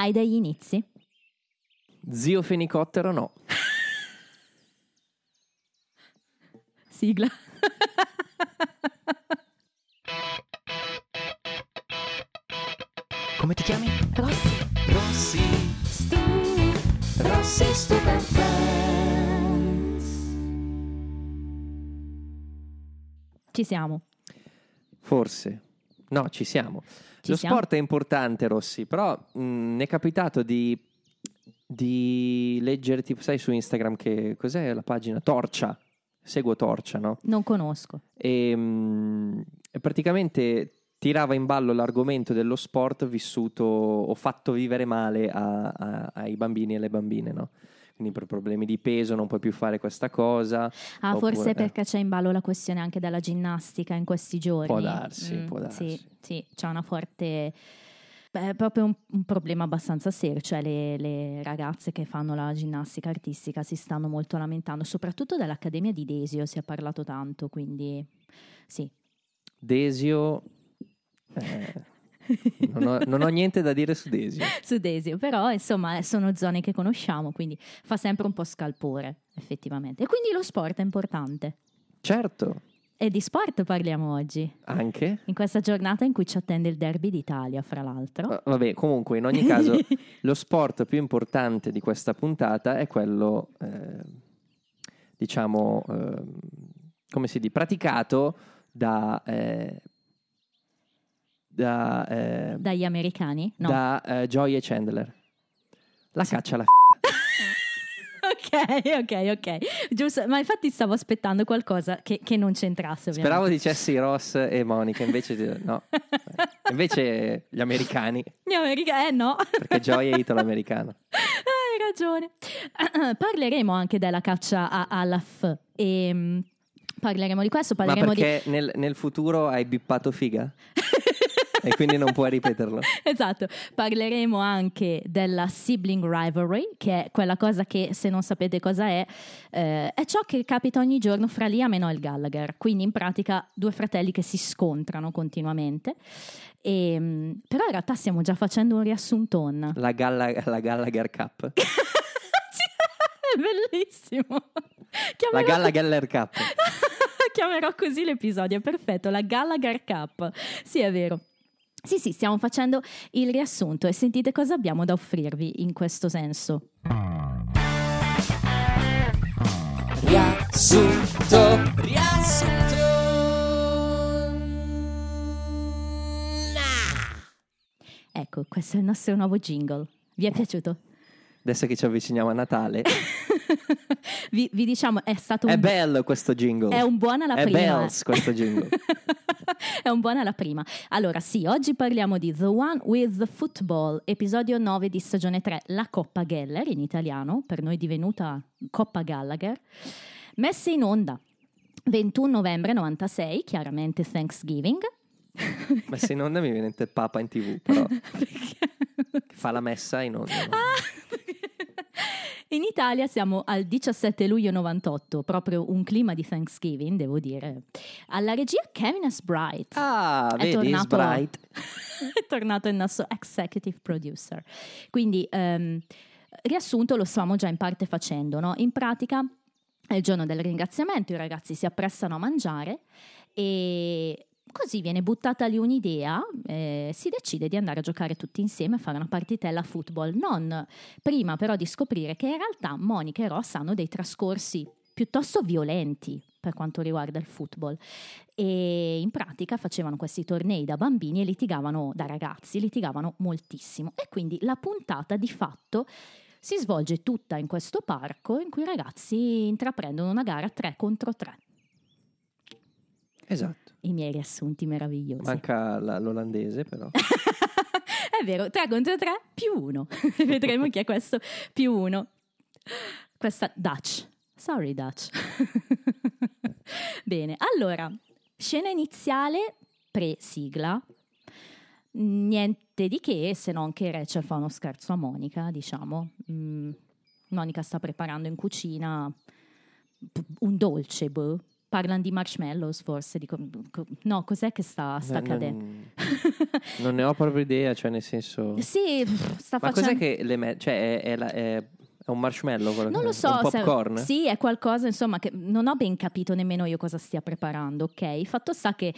Hai degli inizi? Zio fenicottero no. Sigla. Come ti chiami? Rossi. Rossi. Stu. Rossi Stupid Friends. Ci siamo. Forse. No, ci siamo. Ci Lo siamo? sport è importante, Rossi, però mh, mi è capitato di, di leggere, tipo, sai, su Instagram che cos'è la pagina? Torcia. Seguo Torcia, no? Non conosco. E, mh, e praticamente tirava in ballo l'argomento dello sport vissuto o fatto vivere male a- a- ai bambini e alle bambine, no? Quindi per problemi di peso non puoi più fare questa cosa. Ah, Oppure- forse eh. perché c'è in ballo la questione anche della ginnastica in questi giorni. Può darsi, può darsi. Sì, sì, c'è una forte... Beh, è proprio un, un problema abbastanza serio, cioè le, le ragazze che fanno la ginnastica artistica si stanno molto lamentando, soprattutto dall'Accademia di Desio si è parlato tanto, quindi sì. Desio. eh, non, ho, non ho niente da dire su Desio. su Desio, però insomma sono zone che conosciamo, quindi fa sempre un po' scalpore, effettivamente. E quindi lo sport è importante. Certo, E di sport parliamo oggi, anche. in questa giornata in cui ci attende il derby d'Italia, fra l'altro. Va- Vabbè, comunque, in ogni caso, lo sport più importante di questa puntata è quello, eh, diciamo, eh, come si dice, praticato da, eh, da, eh, Dagli americani? No. da eh, Joy e Chandler. La caccia alla f***a. Ok, ok, ok. Giusto, ma infatti stavo aspettando qualcosa che, che non c'entrasse. ovviamente. Speravo dicessi Ross e Monica, invece no. Invece gli americani, Gli americani, eh no. perché Joy è italo-americano. Hai ragione. Parleremo anche della caccia a- alla F. E, mm, parleremo di questo, Ma parleremo di... perché nel, nel futuro hai bippato figa? e quindi non puoi ripeterlo. Esatto, parleremo anche della sibling rivalry, che è quella cosa che se non sapete cosa è, eh, è ciò che capita ogni giorno fra Liam e Noel Gallagher, quindi in pratica due fratelli che si scontrano continuamente. E, mm, però in realtà stiamo già facendo un riassuntone. La, Galla- la Gallagher Cup. è bellissimo. La Chiamerò, Gallagher Cup. chiamerò così l'episodio, è perfetto, la Gallagher Cup. Sì, è vero. Sì, sì, stiamo facendo il riassunto e sentite cosa abbiamo da offrirvi in questo senso. Riassunto. Riassunto. Ecco, questo è il nostro nuovo jingle. Vi è piaciuto? Adesso che ci avviciniamo a Natale. vi, vi diciamo, è stato un, È bello questo jingle. è un buon alla È prima. bells questo jingle. è un buon alla prima. Allora, sì, oggi parliamo di The One with the Football, episodio 9 di stagione 3, la Coppa Geller in italiano, per noi divenuta Coppa Gallagher, messa in onda 21 novembre 96, chiaramente Thanksgiving. Ma se in onda mi viene il Papa in tv, però Perché? fa la messa in onda. Ah! In Italia siamo al 17 luglio 98, proprio un clima di Thanksgiving, devo dire. Alla regia Kevin S. Bright. Ah, È vedi, tornato- Sprite. è tornato il nostro executive producer. Quindi, ehm, riassunto, lo stavamo già in parte facendo, no? In pratica è il giorno del ringraziamento, i ragazzi si apprestano a mangiare e così viene buttata lì un'idea, eh, si decide di andare a giocare tutti insieme a fare una partitella football, non prima però di scoprire che in realtà Monica e Ross hanno dei trascorsi piuttosto violenti per quanto riguarda il football e in pratica facevano questi tornei da bambini e litigavano da ragazzi, litigavano moltissimo e quindi la puntata di fatto si svolge tutta in questo parco in cui i ragazzi intraprendono una gara 3 contro 3. Esatto. I miei riassunti meravigliosi. Manca la- l'olandese, però. è vero, 3 contro 3 più 1. Vedremo chi è questo più 1. Questa Dutch. Sorry Dutch. Bene, allora, scena iniziale pre-sigla. Niente di che, se non che Rachel fa uno scherzo a Monica, diciamo. Mm, Monica sta preparando in cucina un dolce, boh. Parlano di marshmallows forse. Dico, co- no, cos'è che sta, sta Eh, accadendo? Non, non ne ho proprio idea, cioè nel senso... Sì, sta Ma facendo... cos'è che le met- Cioè, è, è la- è- è un marshmallow quello Non che- lo so, Un se- popcorn? sì, è qualcosa, insomma, che non ho ben capito nemmeno io cosa stia preparando, ok? Fatto sta che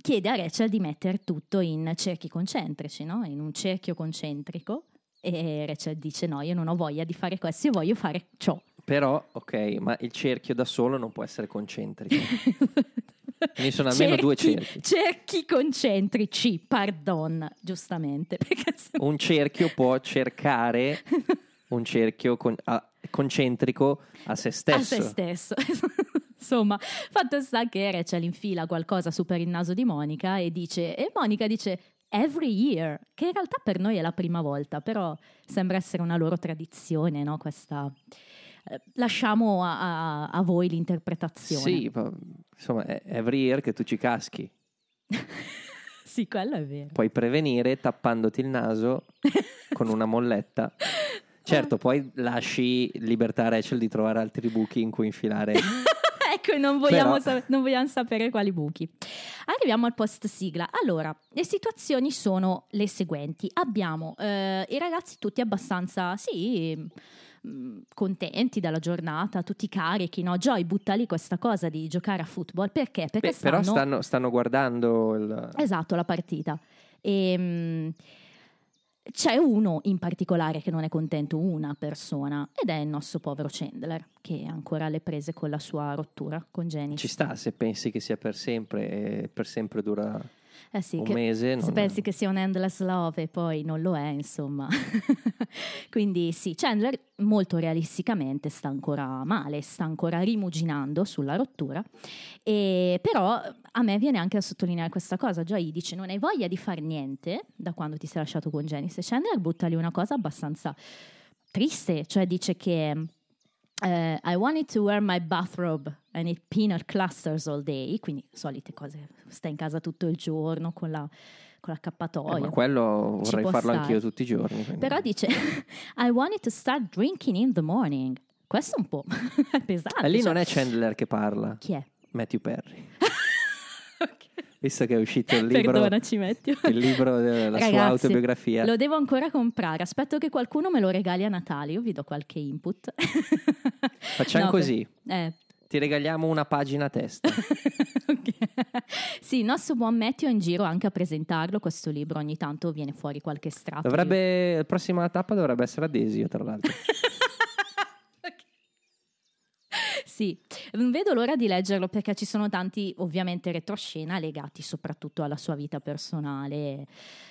chiede a Rachel di mettere tutto in cerchi concentrici, no? In un cerchio concentrico. E Rachel dice: No, io non ho voglia di fare questo, io voglio fare ciò. Però, ok, ma il cerchio da solo non può essere concentrico. Quindi sono almeno due cerchi. Cerchi concentrici, pardon, giustamente. Un cerchio può cercare un cerchio con- a- concentrico a se stesso. a se stesso. Insomma, fatto sta che Rachel infila qualcosa su per il naso di Monica e dice, e Monica dice every year, che in realtà per noi è la prima volta, però sembra essere una loro tradizione, no? Questa... Lasciamo a, a- a voi l'interpretazione. Sì, ma, insomma, è every year che tu ci caschi. Sì, quello è vero. Puoi prevenire tappandoti il naso con una molletta. Certo, poi lasci libertà a Rachel di trovare altri buchi in cui infilare. ecco, non vogliamo, Però- sa- non vogliamo sapere quali buchi. Arriviamo al post sigla. Allora, le situazioni sono le seguenti. Abbiamo eh, i ragazzi tutti abbastanza, sì, mh, contenti della giornata, tutti carichi, no? Joy butta lì questa cosa di giocare a football. Perché? Perché Beh, però stanno... stanno, stanno guardando il... Esatto, la partita. E, mh, c'è uno in particolare che non è contento, una persona, ed è il nostro povero Chandler, che è ancora alle prese con la sua rottura con Janice. Ci sta, se pensi che sia per sempre e per sempre dura Eh sì, un mese. se non- pensi che sia un endless love e poi non lo è, insomma. Quindi sì, Chandler molto realisticamente sta ancora male, sta ancora rimuginando sulla rottura, e, però a me viene anche da sottolineare questa cosa, Joy dice non hai voglia di fare niente da quando ti sei lasciato con Janice e Chandler butta lì una cosa abbastanza triste, cioè dice che eh, I wanted to wear my bathrobe and eat peanut clusters all day, quindi solite cose, stai in casa tutto il giorno con la, con Eh, l'accappatoio. ma quello vorrei farlo stare. anch'io tutti i giorni. quindi- Però dice I wanted to start drinking in the morning. Questo è un po' pesante. E lì cioè- non è Chandler che parla, Chi è? Matthew Perry. Visto che è uscito il libro, Perdonaci, il libro della sua Ragazzi, autobiografia. Lo devo ancora comprare. Aspetto che qualcuno me lo regali a Natale. Io vi do qualche input. Facciamo No, così, Eh. ti regaliamo una pagina a testa. Sì, il nostro buon Matthew è in giro anche a presentarlo questo libro. Ogni tanto viene fuori qualche estratto. Dovrebbe, la prossima tappa dovrebbe essere Adesio, tra l'altro. Sì, non vedo l'ora di leggerlo perché ci sono tanti, ovviamente, retroscena legati soprattutto alla sua vita personale,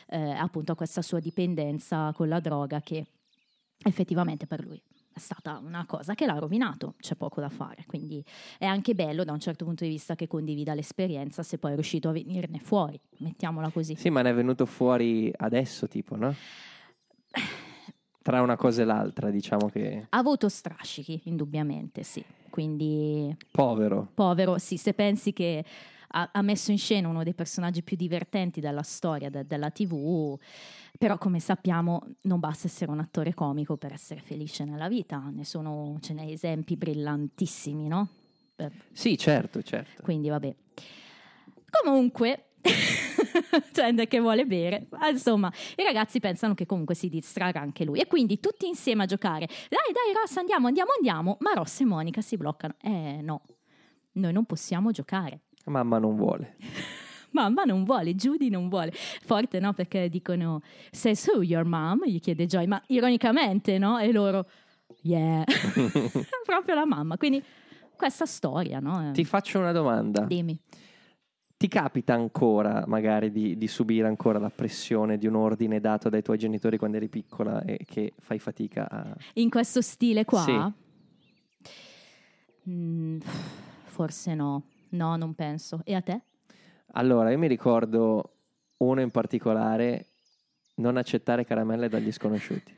eh, appunto a questa sua dipendenza con la droga che effettivamente per lui è stata una cosa che l'ha rovinato, c'è poco da fare, quindi è anche bello da un certo punto di vista che condivida l'esperienza se poi è riuscito a venirne fuori, mettiamola così. Sì, ma ne è venuto fuori adesso, tipo, no? Tra una cosa e l'altra, diciamo che Ha avuto strascichi, indubbiamente, sì, quindi povero. povero, sì, se pensi che ha, ha messo in scena uno dei personaggi più divertenti della storia de- della TV, però come sappiamo non basta essere un attore comico per essere felice nella vita, ne sono, ce n'è esempi brillantissimi, no? Eh, Sì, certo, certo. quindi vabbè. Comunque, gente che vuole bere, ma insomma, i ragazzi pensano che comunque si distrarrà anche lui e quindi tutti insieme a giocare. Dai, dai, Ross, andiamo, andiamo, andiamo. Ma Ross e Monica si bloccano. Eh no, noi non possiamo giocare. Mamma non vuole. Mamma non vuole, Judy non vuole. Forte, no? Perché dicono, says who, your mom? Gli chiede Joy, ma ironicamente, no? E loro, yeah. Proprio la mamma. Quindi questa storia, no? Ti faccio una domanda. Dimmi. Ti capita ancora, magari, di, di subire ancora la pressione di un ordine dato dai tuoi genitori quando eri piccola e che fai fatica a... In questo stile qua? Sì. Mm, forse no. No, non penso. E a te? Allora, io mi ricordo uno in particolare, non accettare caramelle dagli sconosciuti.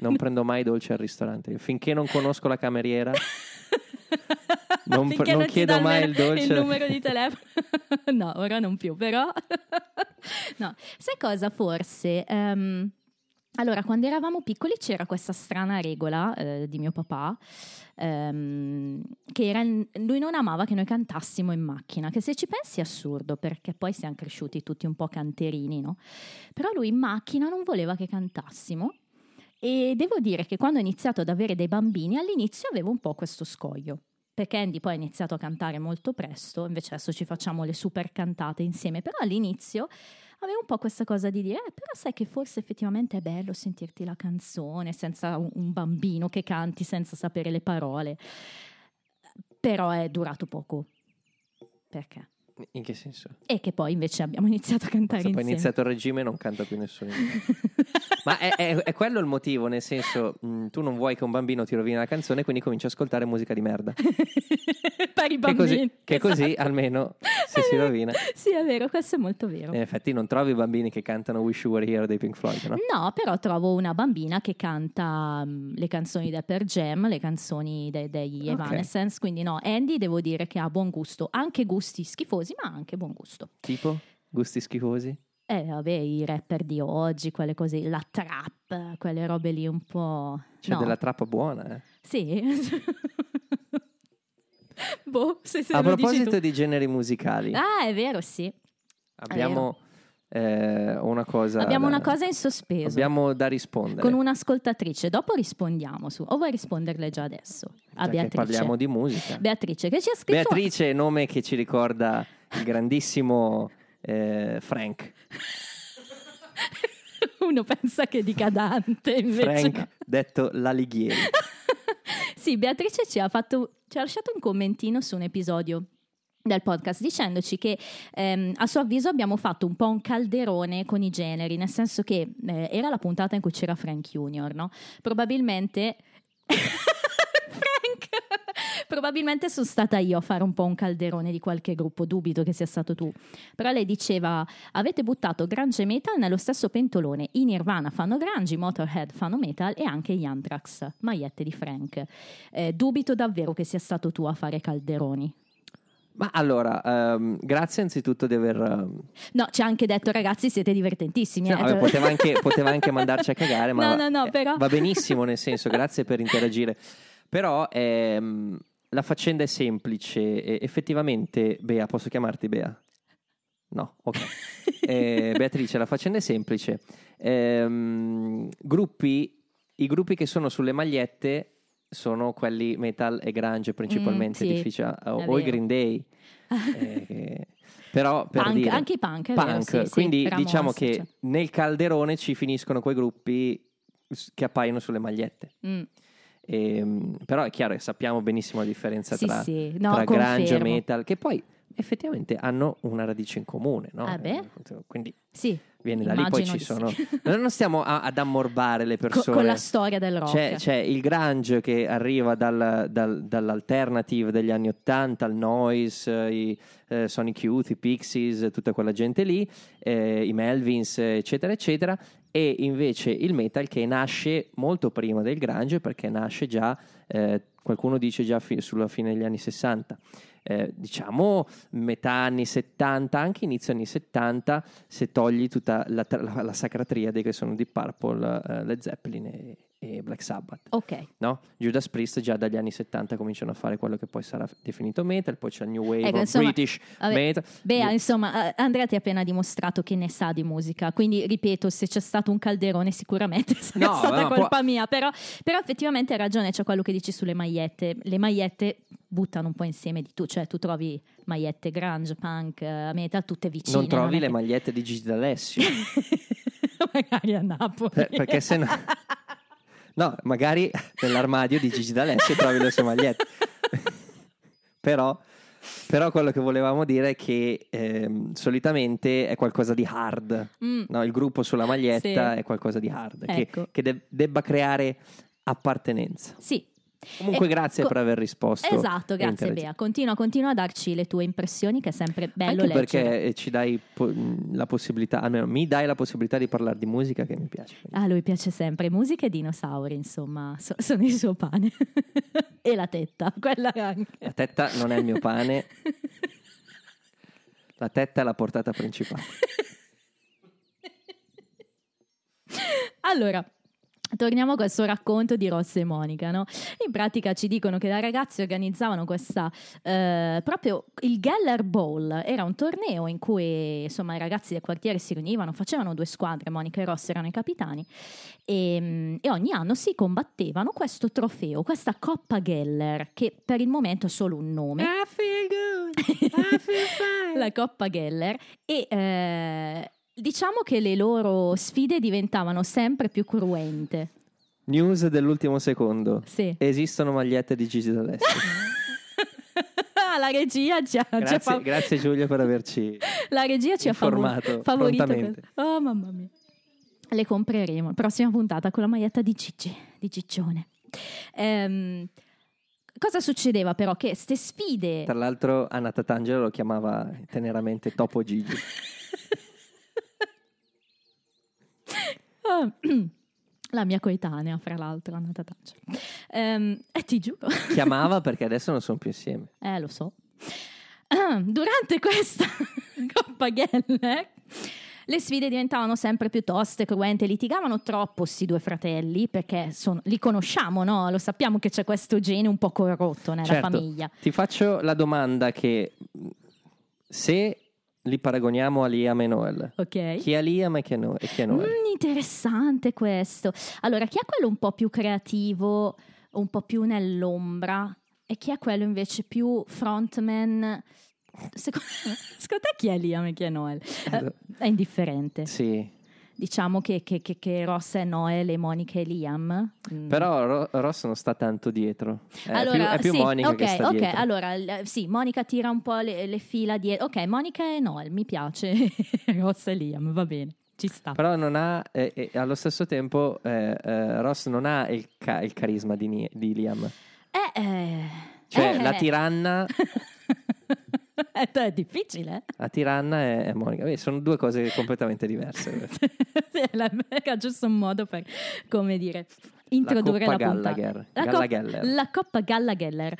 Non prendo mai dolci al ristorante. Finché non conosco la cameriera, Non- non ti chiedo mai il dolce. Il numero di telefono. no, ora non più, però. no, sai cosa forse? Ehm, Allora, quando eravamo piccoli c'era questa strana regola eh, di mio papà, ehm, che era, lui non amava che noi cantassimo in macchina, che se ci pensi è assurdo, perché poi siamo cresciuti tutti un po' canterini, no? Però lui in macchina non voleva che cantassimo e devo dire che quando ho iniziato ad avere dei bambini, all'inizio avevo un po' questo scoglio. Perché Andy poi ha iniziato a cantare molto presto, invece adesso ci facciamo le super cantate insieme, però all'inizio avevo un po' questa cosa di dire, eh, però sai che forse effettivamente è bello sentirti la canzone senza un, bambino che canti senza sapere le parole. Però è durato poco. Perché? In che senso? E che poi invece abbiamo iniziato a cantare Poi è insieme. iniziato il regime e non canta più nessuno. Ma è, è- è quello il motivo, nel senso, mh, tu non vuoi che un bambino ti rovini la canzone, quindi cominci a ascoltare musica di merda. per i Che bambini. così, che così esatto. almeno se È si rovina. Sì, è vero, questo è molto vero. In effetti non trovi bambini che cantano Wish You Were Here dei Pink Floyd, no? No, però trovo una bambina che canta mm, le canzoni del Per Jam, le canzoni de- degli Ok. Evanescence, quindi no, Andy devo dire che ha buon gusto, anche gusti schifosi, ma anche buon gusto. Tipo? Gusti schifosi? Eh, vabbè, i rapper di oggi, quelle cose, la trap, quelle robe lì un po'... C'è no. della trappa buona, eh. Sì. boh, se, se A proposito di generi musicali, Ah, è vero, sì. abbiamo eh, una cosa. Abbiamo da- una cosa in sospeso. Abbiamo da rispondere. Con un'ascoltatrice, dopo rispondiamo su. O vuoi risponderle già adesso? A Già Beatrice. parliamo di musica. Beatrice, che ci ha scritto. Beatrice, nome che ci ricorda il grandissimo eh, Frank. Uno pensa che dica Dante, invece. Frank, detto l'Alighieri. Sì, Beatrice ci ha, fatto, ci ha lasciato un commentino su un episodio del podcast dicendoci che ehm, a suo avviso abbiamo fatto un po' un calderone con i generi, nel senso che eh, era la puntata in cui c'era Frank Junior, no? Probabilmente Probabilmente sono stata io a fare un po' un calderone di qualche gruppo, dubito che sia stato tu. Però lei diceva: Avete buttato grunge metal nello stesso pentolone. I Nirvana fanno grunge, i Motorhead fanno metal e anche gli Anthrax, maiette di Frank. Eh, dubito davvero che sia stato tu a fare calderoni. Ma allora, ehm, grazie anzitutto di aver... ehm, No, ci ha anche detto, ragazzi, siete divertentissimi. no, eh." vabbè, poteva, anche, poteva anche mandarci a cagare, ma No, no, no, eh, però- va benissimo nel senso, grazie per interagire. Però ehm, la faccenda è semplice. effettivamente, Bea, posso chiamarti Bea? No, ok. Eh, Beatrice, la faccenda è semplice. Ehm, gruppi, I gruppi che sono sulle magliette sono quelli metal e grunge principalmente, Mm, sì, o, o i. Green Day. eh, però per Punk, dire, anche i punk, è vero, punk, sì, sì, quindi Ramones, diciamo che cioè. nel calderone ci finiscono quei gruppi che appaiono sulle magliette. Mm, Ehm, però è chiaro che sappiamo benissimo la differenza sì, tra, sì, no, tra grunge e metal, che poi effettivamente hanno una radice in comune, no? Ah. Eh, Quindi Sì, viene da lì, poi immagino ci sono... sì. Non stiamo a- ad ammorbare le persone. con la storia del rock. C'è, c'è il grunge che arriva dal- dal- dall'alternative degli anni 80, il noise, i eh, Sonic Youth, i Pixies, tutta quella gente lì, eh, i Melvins, eccetera, eccetera. E invece il metal che nasce molto prima del grunge perché nasce già, eh, qualcuno dice già fi- sulla fine degli anni 60. Eh, diciamo metà anni 70, anche inizio anni 70, se togli tutta la, la, la sacra triade che sono Deep Purple, eh, Led Zeppelin e, e Black Sabbath. Ok, No? Judas Priest già dagli anni 70 cominciano a fare quello che poi sarà definito metal, poi c'è il New Wave Ecco, insomma, British vabbè, metal. Bea, insomma, Andrea ti ha appena dimostrato che ne sa di musica, quindi ripeto, se c'è stato un calderone sicuramente sarà No, stata può- colpa mia, però, però effettivamente hai ragione, c'è quello che dici sulle magliette, le magliette buttano un po' insieme di tu, cioè tu trovi magliette grunge, punk, eh, metal, tutte vicine. non trovi è le che- magliette di Gigi D'Alessio, Magari a Napoli. per- perché se no... No, magari nell'armadio di Gigi D'Alessio trovi le sue magliette. però, però quello che volevamo dire è che ehm, solitamente è qualcosa di hard. Mm, No, il gruppo sulla maglietta Sì. è qualcosa di hard, che- Ecco. che, de- debba creare appartenenza. Sì. Comunque Eh, grazie co- per aver risposto. Esatto, e grazie. Bea. Continua, continua a darci le tue impressioni, che è sempre bello Anche leggere. perché ci dai po- la possibilità, almeno mi dai la possibilità di parlare di musica che mi piace. A lui piace sempre musica e dinosauri, insomma, so- sono il suo pane. e la tetta, quella anche. La tetta non è il mio pane, la tetta è la portata principale. Allora, Torniamo a questo racconto di Ross e Monica, no? In pratica ci dicono che da ragazzi organizzavano questa, eh, proprio il Geller Bowl, era un torneo in cui insomma i ragazzi del quartiere si riunivano, facevano due squadre, Monica e Ross erano i capitani e, mm, e ogni anno si combattevano questo trofeo, questa Coppa Geller, che per il momento ha solo un nome. I feel good, I feel fine. la Coppa Geller e eh, diciamo che le loro sfide diventavano sempre più cruente. News dell'ultimo secondo. Sì. Esistono magliette di Gigi D'Alessio. la regia ci ha, Grazie, fa- grazie Giulio per averci la regia ci ha favorito. que- Oh mamma mia. Le compreremo. Prossima puntata con la maglietta di Gigi, di Ciccione. Ehm, cosa succedeva però? Che ste sfide... Tra l'altro Anna Tatangelo lo chiamava teneramente Topo Gigi. Ah, La mia coetanea, fra l'altro, Anna Tatangelo. Ehm, e ti giuro. Chiamava perché adesso non sono più insieme. Eh, lo so. Ah, Durante questa Coppa Geller le sfide diventavano sempre più toste, cruente, litigavano troppo sti due fratelli perché sono- li conosciamo, no? Lo sappiamo che c'è questo gene un po' corrotto nella Certo. famiglia. Ti faccio la domanda che se li paragoniamo a Liam e Noel, Ok? chi è Liam e chi è, No- e chi è Noel? Mm, interessante questo. Allora, chi è quello un po' più creativo, un po' più nell'ombra e chi è quello invece più frontman? Secondo, secondo te chi è Liam e chi è Noel? Eh, è indifferente. Sì, Diciamo che, che, che, che Ross è Noel e Monica e Liam. Mm. però Ro- Ross non sta tanto dietro. È allora, più, è più sì, Monica ok, che sta ok, dietro. allora sì, Monica tira un po' le, le fila dietro. Ok, Monica e Noel, mi piace. Ross e Liam, va bene, ci sta. Però non ha, eh, eh, allo stesso tempo, eh, eh, Ross non ha il, ca- il carisma di, Ni- di Liam. Eh, eh, Cioè, eh. la tiranna, è difficile. eh? la tiranna è Monica. Beh, sono due cose completamente diverse. Sì, la- giusto un modo per, come dire, introdurre la, Coppa puntata. Gallagher. La, Galla cop- la Coppa Galla Geller.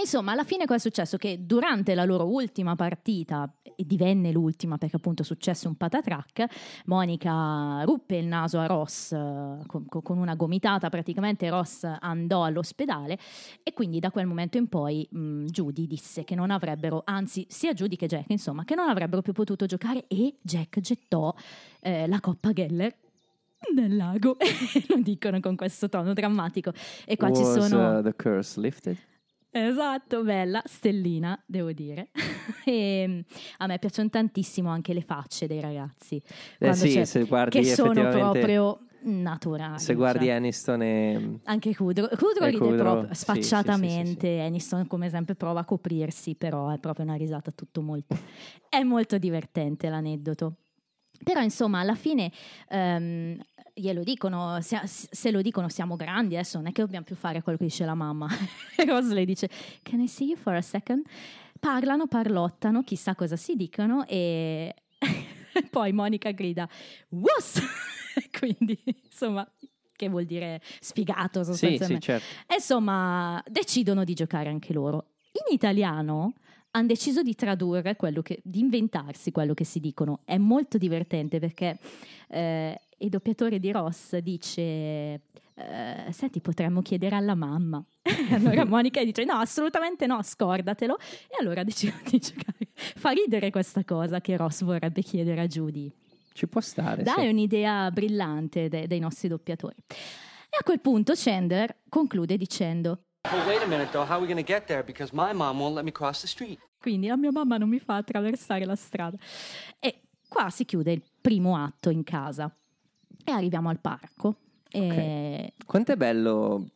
Insomma, alla fine cosa è successo? Che durante la loro ultima partita, e divenne l'ultima perché appunto è successo un patatrack, Monica ruppe il naso a Ross eh, con, con una gomitata, praticamente Ross andò all'ospedale e quindi da quel momento in poi mh, Judy disse che non avrebbero, anzi sia Judy che Jack, insomma, che non avrebbero più potuto giocare e Jack gettò eh, la Coppa Geller nel lago, lo dicono con questo tono drammatico. E qua ci Was, sono... uh, the curse lifted? Esatto, bella, stellina, devo dire. e mm, a me piacciono tantissimo anche le facce dei ragazzi. Eh sì, c'è- se guardi che sono proprio naturali. Se guardi cioè. Aniston e... Anche Kudrow, Kudrow ride Kudrow, proprio sì, sfacciatamente, sì, sì, Aniston come sempre prova a coprirsi, però è proprio una risata tutto molto... è molto divertente l'aneddoto. Però insomma alla fine ehm, glielo dicono, se, se lo dicono siamo grandi adesso, non è che dobbiamo più fare quello che dice la mamma. Rose le dice can I see you for a second? Parlano, parlottano, chissà cosa si dicono e poi Monica grida wuss! Quindi insomma che vuol dire sfigato Sì, sostanzialmente. sì, certo. E Insomma, decidono di giocare anche loro. In italiano hanno deciso di tradurre quello che, di inventarsi quello che si dicono. È molto divertente perché eh, il doppiatore di Ross dice: eh, Senti, potremmo chiedere alla mamma. allora Monica dice: No, assolutamente no, scordatelo. E allora decidono di giocare. Fa ridere questa cosa che Ross vorrebbe chiedere a Judy. Ci può stare. Dai, sì. è un'idea brillante de- dei nostri doppiatori. E a quel punto Chandler conclude dicendo: Well, wait a minute, though. How are we going to get there? Because my mom won't let me cross the street. Quindi la mia mamma non mi fa attraversare la strada. E qua si chiude il primo atto in casa e arriviamo al parco. E Quanto è bello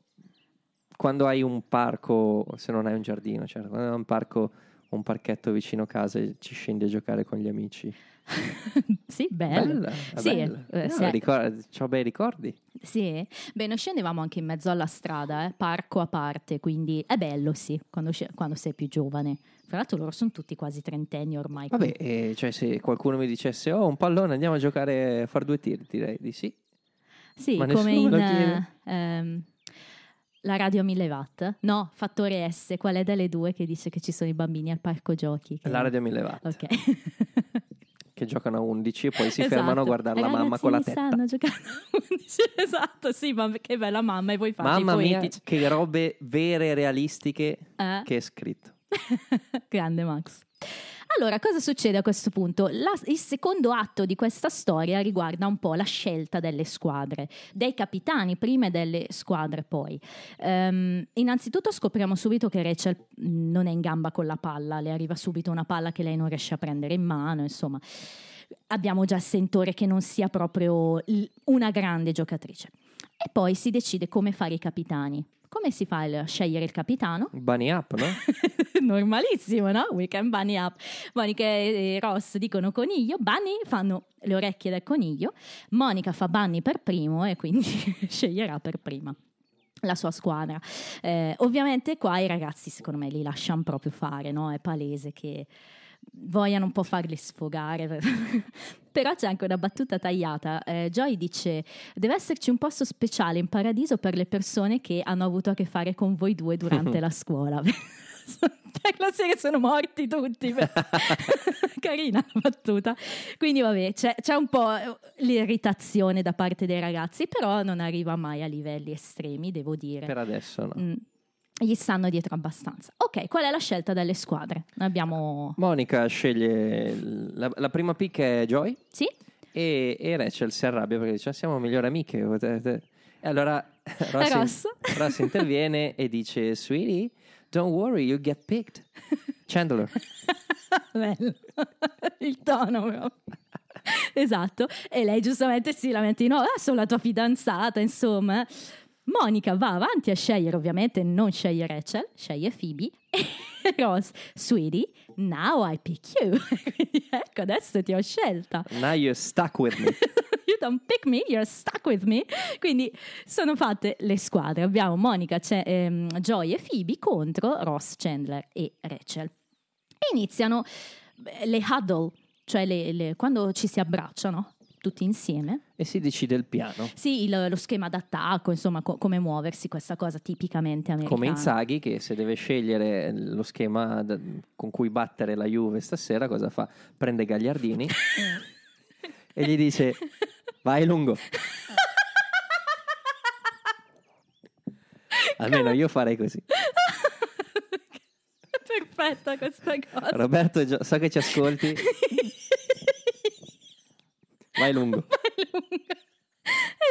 quando hai un parco, se non hai un giardino, certo, quando hai un parco un parchetto vicino casa e ci scendi a giocare con gli amici. sì, bello. Bella, Sì, bella. eh, No, c'ho bei ricordi. Sì, beh, noi scendevamo anche in mezzo alla strada, eh, parco a parte, quindi è bello, sì, quando, quando sei più giovane. Fra l'altro loro sono tutti quasi trentenni ormai. Vabbè, eh, cioè se qualcuno mi dicesse oh un pallone andiamo a giocare a fare due tiri, direi di sì. Sì, Ma come in eh, ehm, la radio a 1000 watt. No, fattore S, qual è delle due che dice che ci sono i bambini al parco giochi? Che- La radio 1000 watt. Ok. che giocano a 11 e poi si Esatto. fermano a guardare la mamma con la tetta. stanno giocando a 11. Esatto, sì, ma che bella mamma e voi fate Mamma mia, che robe vere e realistiche Eh? che è scritto. Grande Max. Allora, cosa succede a questo punto? La- il secondo atto di questa storia riguarda un po' la scelta delle squadre, dei capitani prima e delle squadre poi. Ehm, innanzitutto scopriamo subito che Rachel mh, non è in gamba con la palla, le arriva subito una palla che lei non riesce a prendere in mano, insomma. Abbiamo già sentore che non sia proprio l- una grande giocatrice. E poi si decide come fare i capitani. Come si fa a scegliere il capitano? Bunny up, no? Normalissimo, no? Weekend Bunny Up. Monica e Ross dicono coniglio, Bunny fanno le orecchie del coniglio, Monica fa Bunny per primo e quindi sceglierà per prima la sua squadra. Eh, ovviamente qua i ragazzi secondo me li lasciano proprio fare, no? È palese che vogliano un po' farli sfogare. Però c'è anche una battuta tagliata. Eh, Joy dice: Deve esserci un posto speciale in paradiso per le persone che hanno avuto a che fare con voi due durante la scuola. per la serie sono morti tutti. Carina battuta. Quindi, vabbè, c'è, c'è un po' l'irritazione da parte dei ragazzi, però non arriva mai a livelli estremi, devo dire. per adesso no. Mm, gli stanno dietro abbastanza. Ok, qual è la scelta delle squadre? Abbiamo. Monica sceglie la, la prima pick è Joy Sì? e, e Rachel si arrabbia perché dice "Ah, siamo migliori amiche. E allora Ross, Ross. Ross interviene e dice Sweetie, don't worry, you get picked. Chandler. Bello. Il tono proprio. Esatto. E lei giustamente si lamenta no, ah, sono la tua fidanzata, insomma. Monica va avanti a scegliere, ovviamente non sceglie Rachel, sceglie Phoebe. E Ross, sweetie, now I pick you. Quindi ecco, adesso ti ho scelta. Now you're stuck with me. you don't pick me, you're stuck with me. Quindi sono fatte le squadre. Abbiamo Monica, ehm, Joy e Phoebe contro Ross, Chandler e Rachel. E iniziano le huddle, cioè le- le- quando ci si abbracciano tutti insieme. e si decide il piano. Sì, il- lo schema d'attacco, insomma, co- come muoversi, questa cosa tipicamente americana. Come Inzaghi che se deve scegliere lo schema da- con cui battere la Juve stasera, cosa fa? Prende Gagliardini e gli dice vai lungo. Almeno io farei così. Perfetta questa cosa. Roberto, so che ci ascolti, vai lungo. Vai lunga.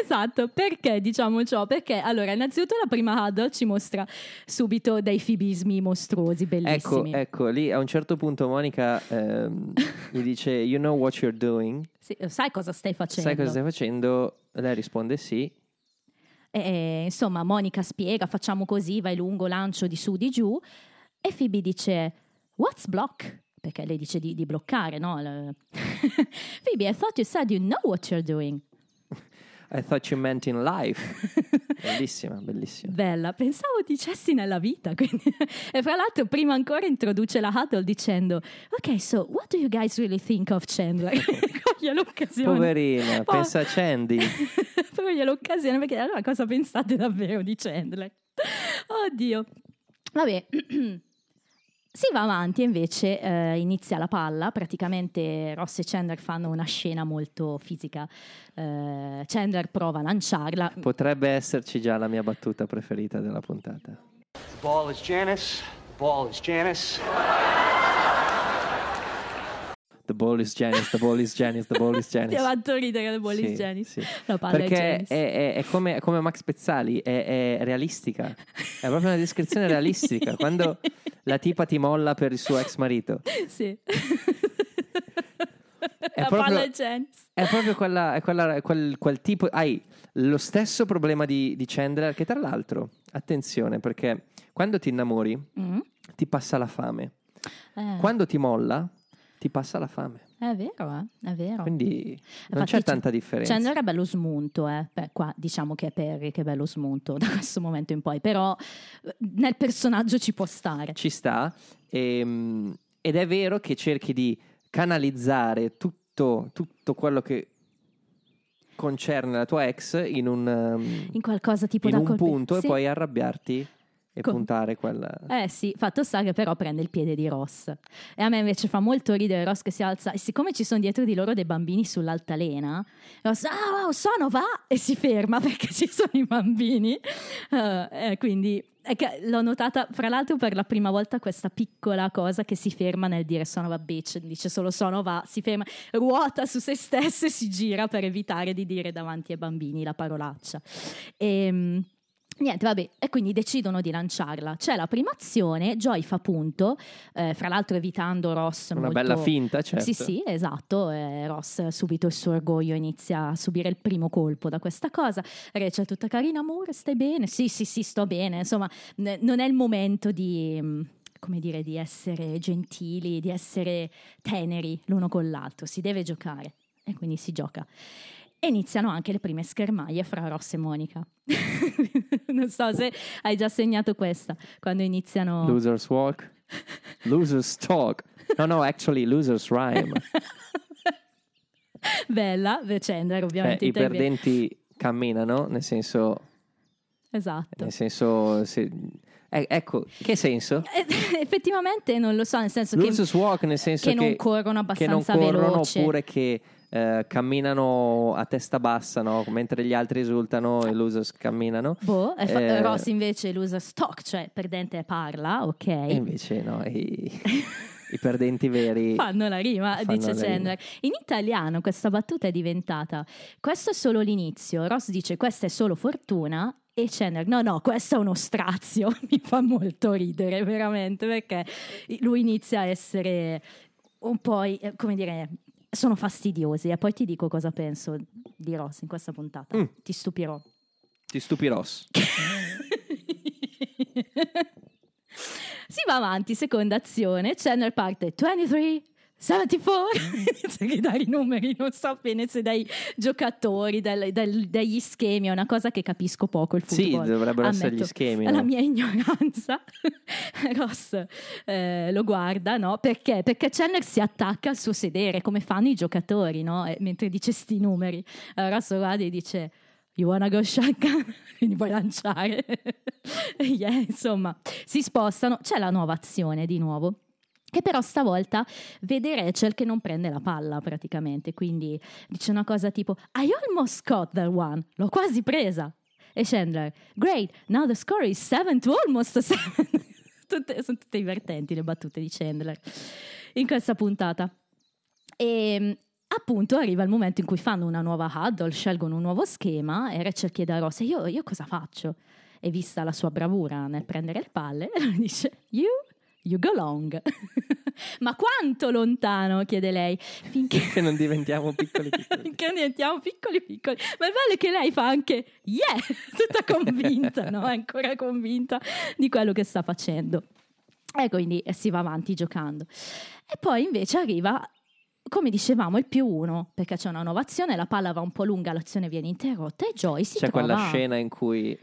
Esatto, perché diciamo ciò? Perché allora, innanzitutto la prima huddle ci mostra subito dei fibismi mostruosi, Ecco, bellissimi. ecco, lì a un certo punto Monica ehm, gli dice you know what you're doing, Sì, sai cosa stai facendo? sai cosa stai facendo? Lei risponde sì. E, insomma, Monica spiega, facciamo così, vai lungo, lancio di su, di giù. E Phoebe dice, what's block? Perché lei dice di, di bloccare, no? Phoebe, I thought you said you know what you're doing. I thought you meant in life. bellissima, bellissima. Bella, pensavo dicessi nella vita. quindi- e fra l'altro, prima ancora introduce la huddle dicendo: Ok, so what do you guys really think of Chandler? Coglie l'occasione. Poverina, Po- pensa a Candy. Coglie l'occasione perché allora cosa pensate davvero di Chandler? Oddio. Vabbè. Si va avanti e invece eh, inizia la palla, praticamente Ross e Chandler fanno una scena molto fisica. Eh, Chandler prova a lanciarla, Potrebbe esserci già la mia battuta preferita della puntata. The ball is Janice. The ball is Janice. The ball is Janice, the ball is Janice, the ball is ti Janice. fatto ridere del Bollis Sì, Janice. sì. La palla Perché è è, Janice. è- è come, è come Max Pezzali, è, è realistica. È proprio una descrizione realistica. Quando la tipa ti molla per il suo ex marito. Sì. È la proprio- palla è Janice. È proprio quella, è quella- quel, quel tipo. Hai lo stesso problema di, di Chandler, che tra l'altro, attenzione, perché quando ti innamori Mm. ti passa la fame. Eh, Quando ti molla, ti passa la fame. È vero, eh? è vero. Quindi non Infatti c'è tanta differenza. Chandler è bello smunto, eh. Beh, qua diciamo che è Perry che è bello smunto da questo momento in poi, però eh, nel personaggio ci può stare. Ci sta. ehm, ed è vero che cerchi di canalizzare tutto, tutto quello che concerne la tua ex in un, um, In qualcosa tipo in da un colpi- punto Sì. e poi arrabbiarti e Com- puntare quella... Eh sì, fatto sta che però prende il piede di Ross. E a me invece fa molto ridere Ross che si alza. E siccome ci sono dietro di loro dei bambini sull'altalena, Ross, ah, wow, sono, va! E si ferma perché ci sono i bambini. Eh, eh, quindi l'ho notata, fra l'altro, per la prima volta questa piccola cosa che si ferma nel dire sono va bitch, dice solo sono va, si ferma, ruota su se stessa e si gira per evitare di dire davanti ai bambini la parolaccia. E, Niente, vabbè, e quindi decidono di lanciarla. C'è la prima azione, Joy fa punto, eh, fra l'altro evitando Ross Una molto... bella finta, certo. Sì, sì, esatto. eh, Ross subito il suo orgoglio inizia a subire il primo colpo da questa cosa. Rachel tutta carina, amore, stai bene? Sì, sì, sì, sto bene. Insomma, n- non è il momento di, mm, come dire, di essere gentili, di essere teneri l'uno con l'altro. Si deve giocare e quindi si gioca. E iniziano anche le prime schermaglie fra Ross e Monica. non so se hai già segnato questa, quando iniziano... Losers walk, losers talk. No, no, actually, losers rhyme. Bella, Chandler Eh, ovviamente. I interviene. perdenti camminano, nel senso... Esatto. Nel senso... se- eh, ecco, che senso? Eh, Effettivamente non lo so, nel senso che, Losers walk nel senso che che, non corrono che non abbastanza corrono veloce. oppure che eh, camminano a testa bassa, no? mentre gli altri esultano i losers camminano. Boh, e fa- Eh, Ross invece loser stock, cioè perdente parla, ok. E invece no, i, i perdenti veri Fanno la rima, Fanno dice Chandler. In italiano questa battuta è diventata questo è solo l'inizio. Ross dice questa è solo fortuna e Chandler no no questo è uno strazio. Mi fa molto ridere veramente perché lui inizia a essere un po' eh, come dire sono fastidiosi e poi ti dico cosa penso di Ross in questa puntata. Mm. Ti stupirò. ti stupirò. Si va avanti, seconda azione, Chandler parte 23, 74, inizia a gridare i numeri, non so bene se dai giocatori, dal- dal- dagli schemi, è una cosa che capisco poco il Sì, football. dovrebbero essere ammetto. gli schemi. La no? mia ignoranza, Ross eh, lo guarda, no? Perché? Perché Chandler si attacca al suo sedere, come fanno i giocatori, no? E mentre dice sti numeri. Allora Ross lo guarda e dice, you wanna go shotgun? Quindi puoi lanciare. Yeah, insomma, si spostano, c'è la nuova azione di nuovo. Che però stavolta vede Rachel che non prende la palla praticamente, quindi dice una cosa tipo I almost caught that one, l'ho quasi presa. E Chandler, great, now the score is 7 to almost 7. Tutte- sono tutte divertenti le battute di Chandler in questa puntata. E appunto arriva il momento in cui fanno una nuova huddle, scelgono un nuovo schema e Rachel chiede a Ross, "E io, io cosa faccio? E vista la sua bravura nel prendere le palle, dice, you, you go long. Ma quanto lontano? chiede lei. Finché... Che non diventiamo piccoli piccoli. Finché diventiamo piccoli piccoli. Ma il bello è che lei fa anche yeah, tutta convinta, no? È ancora convinta di quello che sta facendo. E quindi eh, si va avanti giocando. E poi invece arriva, come dicevamo, il più uno, perché c'è una nuova azione, la palla va un po' lunga, l'azione viene interrotta e Joy si C'è trova... quella scena in cui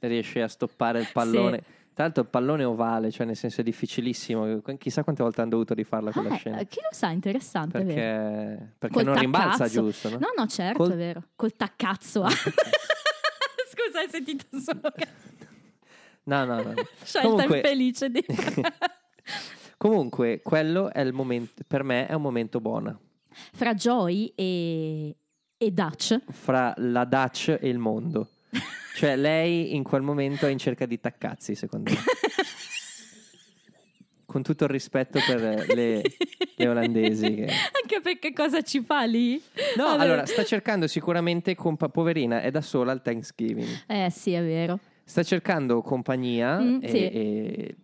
riesce a stoppare il pallone. Tra l'altro il pallone ovale, cioè nel senso è difficilissimo. Chissà quante volte hanno dovuto rifarla quella Ah, scena. eh, chi lo sa, interessante. Perché, perché non rimbalza taccazzo. giusto, no? No, no, certo, Col- è vero. Col taccazzo. ah. Scusa, hai sentito solo No, no, no. scelta Comunque- infelice di... Comunque, quello è il momento, per me è un momento buono. Fra Joy e, e Dutch. Fra la Dutch e il mondo. Cioè, lei in quel momento è in cerca di taccazzi, secondo me. Con tutto il rispetto per le, le olandesi. che- Anche perché cosa ci fa lì? No, Vabbè. allora, sta cercando sicuramente, compa- poverina, è da sola al Thanksgiving. Eh sì, è vero. Sta cercando compagnia Mm, e, sì. e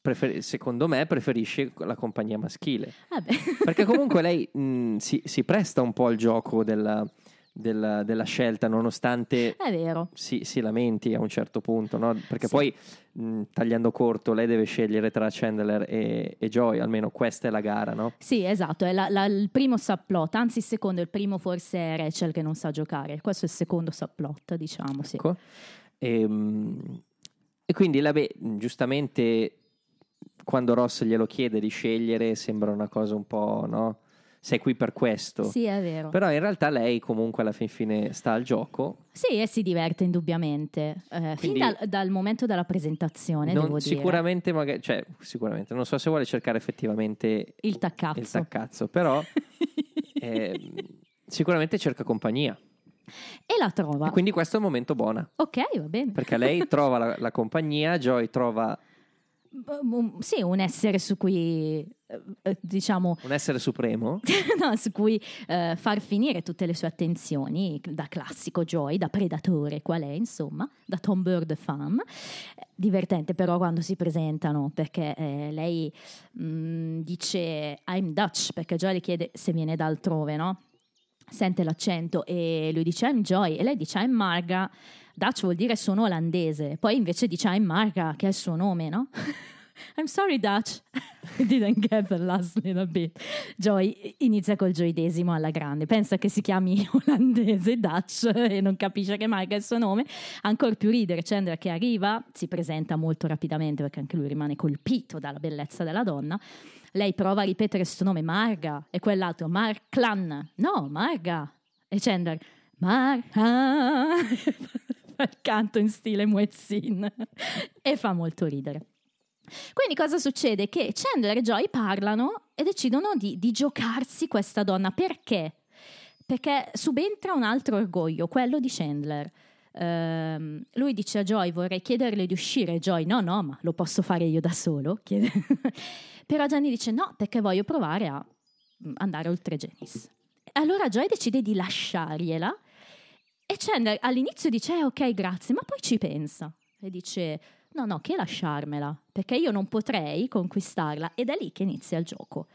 prefer- secondo me preferisce la compagnia maschile. Vabbè. Perché comunque lei mh, si, si presta un po' al gioco della, della- della scelta, nonostante È vero. si, si lamenti a un certo punto, no? Perché Sì. poi mh, tagliando corto, lei deve scegliere tra Chandler e, e Joy, almeno questa è la gara, no? Sì, esatto, è la- la- il primo subplot, anzi il secondo, il primo forse è Rachel che non sa giocare, questo è il secondo subplot, diciamo, sì. Ecco. E, mh, e quindi, la beh, giustamente, quando Ross glielo chiede di scegliere, sembra una cosa un po', no? Sei qui per questo. Sì, è vero. Però in realtà lei comunque alla fin fine sta al gioco. Sì, e si diverte indubbiamente. Eh, fin dal, dal momento della presentazione, Non- sicuramente, magari, cioè, sicuramente, non so se vuole cercare effettivamente Il taccazzo. il taccazzo, però ehm, sicuramente cerca compagnia. e la trova. E quindi questo è il momento buono, Ok, va bene. perché lei trova la, la compagnia, Joy trova Sì, un essere su cui, eh, eh, diciamo, un essere supremo. no, su cui eh, far finire tutte le sue attenzioni, da classico Joy, da predatore, qual è, insomma, da Tom Bird fan. Eh, Divertente però quando si presentano, perché eh, lei mm, dice I'm Dutch, perché Joy le chiede se viene da altrove, no? Sente l'accento e lui dice I'm Joy e lei dice I'm Marga. Dutch vuol dire sono olandese, poi invece dice I'm Marga, che è il suo nome, no? I'm sorry Dutch, I didn't get the last little bit. Joy inizia col gioidesimo alla grande, pensa che si chiami olandese Dutch e non capisce che Marga è il suo nome. Ancora più ridere Chandler che arriva, si presenta molto rapidamente perché anche lui rimane colpito dalla bellezza della donna. Lei prova a ripetere questo nome Marga e quell'altro Marklan, no Marga. E Chandler Marga il canto in stile muezzin e fa molto ridere. Quindi cosa succede? Che Chandler e Joy parlano e decidono di, di giocarsi questa donna. Perché? Perché subentra un altro orgoglio, quello di Chandler. Ehm, lui dice a Joy vorrei chiederle di uscire, Joy no no ma lo posso fare io da solo. Però Gianni dice no perché voglio provare a andare oltre Janice. Allora Joy decide di lasciargliela e Chandler all'inizio dice "Eh, ok grazie ma poi ci pensa e dice no no che lasciarmela perché io non potrei conquistarla ed è lì che inizia il gioco.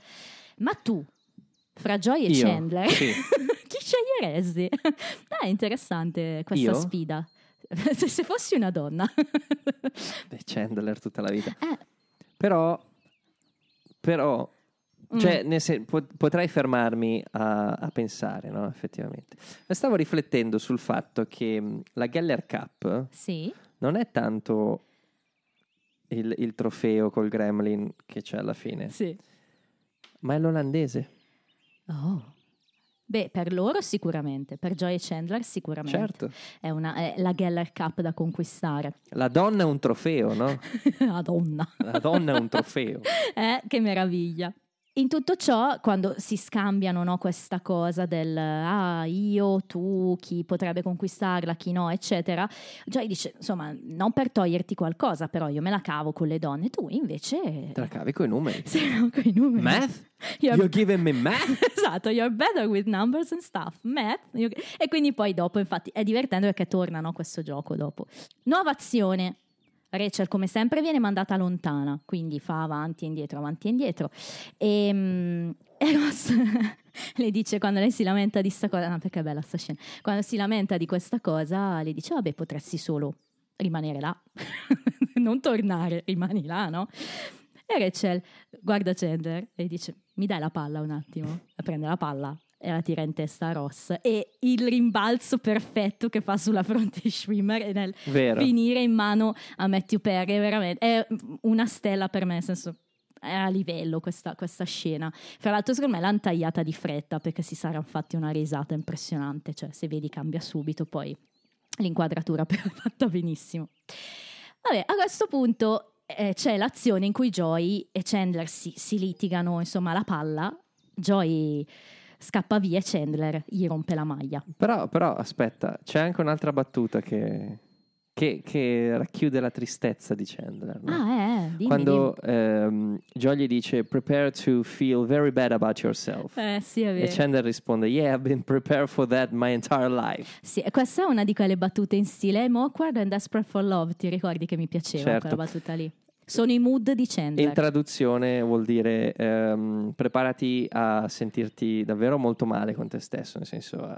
Ma tu fra Joy e Io? Chandler Sì. chi sceglieresti? Ah, è interessante questa Io? sfida. Se fossi una donna. Beh, Chandler tutta la vita. Eh, Però, però. Cioè, nel sen- po- potrei fermarmi a, a pensare, no? Effettivamente. Stavo riflettendo sul fatto che mh, la Geller Cup sì. non è tanto il, il trofeo col gremlin che c'è alla fine, Sì. ma è l'olandese. Oh. Beh, per loro sicuramente, per Joy e Chandler sicuramente. Certo. È, una, è la Geller Cup da conquistare. La donna è un trofeo, no? Madonna. La donna è un trofeo. Eh, che meraviglia. In tutto ciò, quando si scambiano no, questa cosa del ah, io, tu, chi potrebbe conquistarla, chi no, eccetera, Joy dice, insomma, non per toglierti qualcosa, però io me la cavo con le donne, tu invece... Te la cavi coi numeri. Sì, no, coi numeri. Math? You're- You're giving me math? Esatto, you're better with numbers and stuff, math. E quindi poi dopo, infatti, è divertente perché torna no, questo gioco dopo. Nuova azione. Rachel, come sempre, viene mandata lontana, quindi fa avanti e indietro, avanti e indietro. E, mm, e Ross le dice quando lei si lamenta di sta cosa, no, perché è bella sta scena, quando si lamenta di questa cosa, le dice, vabbè, potresti solo rimanere là, non tornare, rimani là, no? E Rachel guarda Chandler e dice, mi dai la palla un attimo? Prende la palla e la tira in testa a Ross. E il rimbalzo perfetto che fa sulla fronte di Schwimmer e nel Vero. finire in mano a Matthew Perry è veramente è una stella per me, nel senso è a livello questa, questa scena. Fra l'altro, secondo me l'hanno tagliata di fretta perché si saranno fatti una risata impressionante. Cioè, se vedi, cambia subito. Poi l'inquadratura però è fatta benissimo. Vabbè, a questo punto eh, c'è l'azione in cui Joy e Chandler si, si litigano, insomma, la palla. Joy scappa via e Chandler gli rompe la maglia. Però, però, aspetta, c'è anche un'altra battuta che, che, che racchiude la tristezza di Chandler. no? Ah, eh, dimmi, Quando ehm, Joy gli dice prepare to feel very bad about yourself. dimmi. Eh, sì, è E vero. Chandler risponde yeah, I've been prepared for that my entire life. Sì, e questa è una di quelle battute in stile I'm awkward and desperate for love. Ti ricordi che mi piaceva Certo. quella battuta lì? Sono i mood di Chandler. In traduzione vuol dire ehm, preparati a sentirti davvero molto male con te stesso, nel senso a,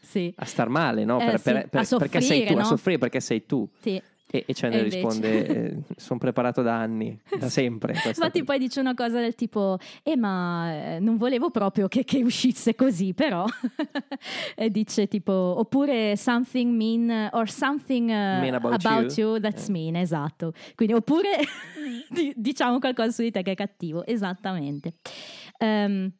sì, a star male, no? Eh, Per- sì, per- per- a perché sei soffrire, tu, a no? soffrire perché sei tu. sì. E, e Chandler E risponde sono preparato da anni, da sempre. Infatti poi dice una cosa del tipo eh ma eh, non volevo proprio che, che uscisse così però e dice tipo oppure something mean or something uh, Mean about you. that's Eh. mean esatto quindi oppure di- diciamo qualcosa su di te che è cattivo esattamente Ehm,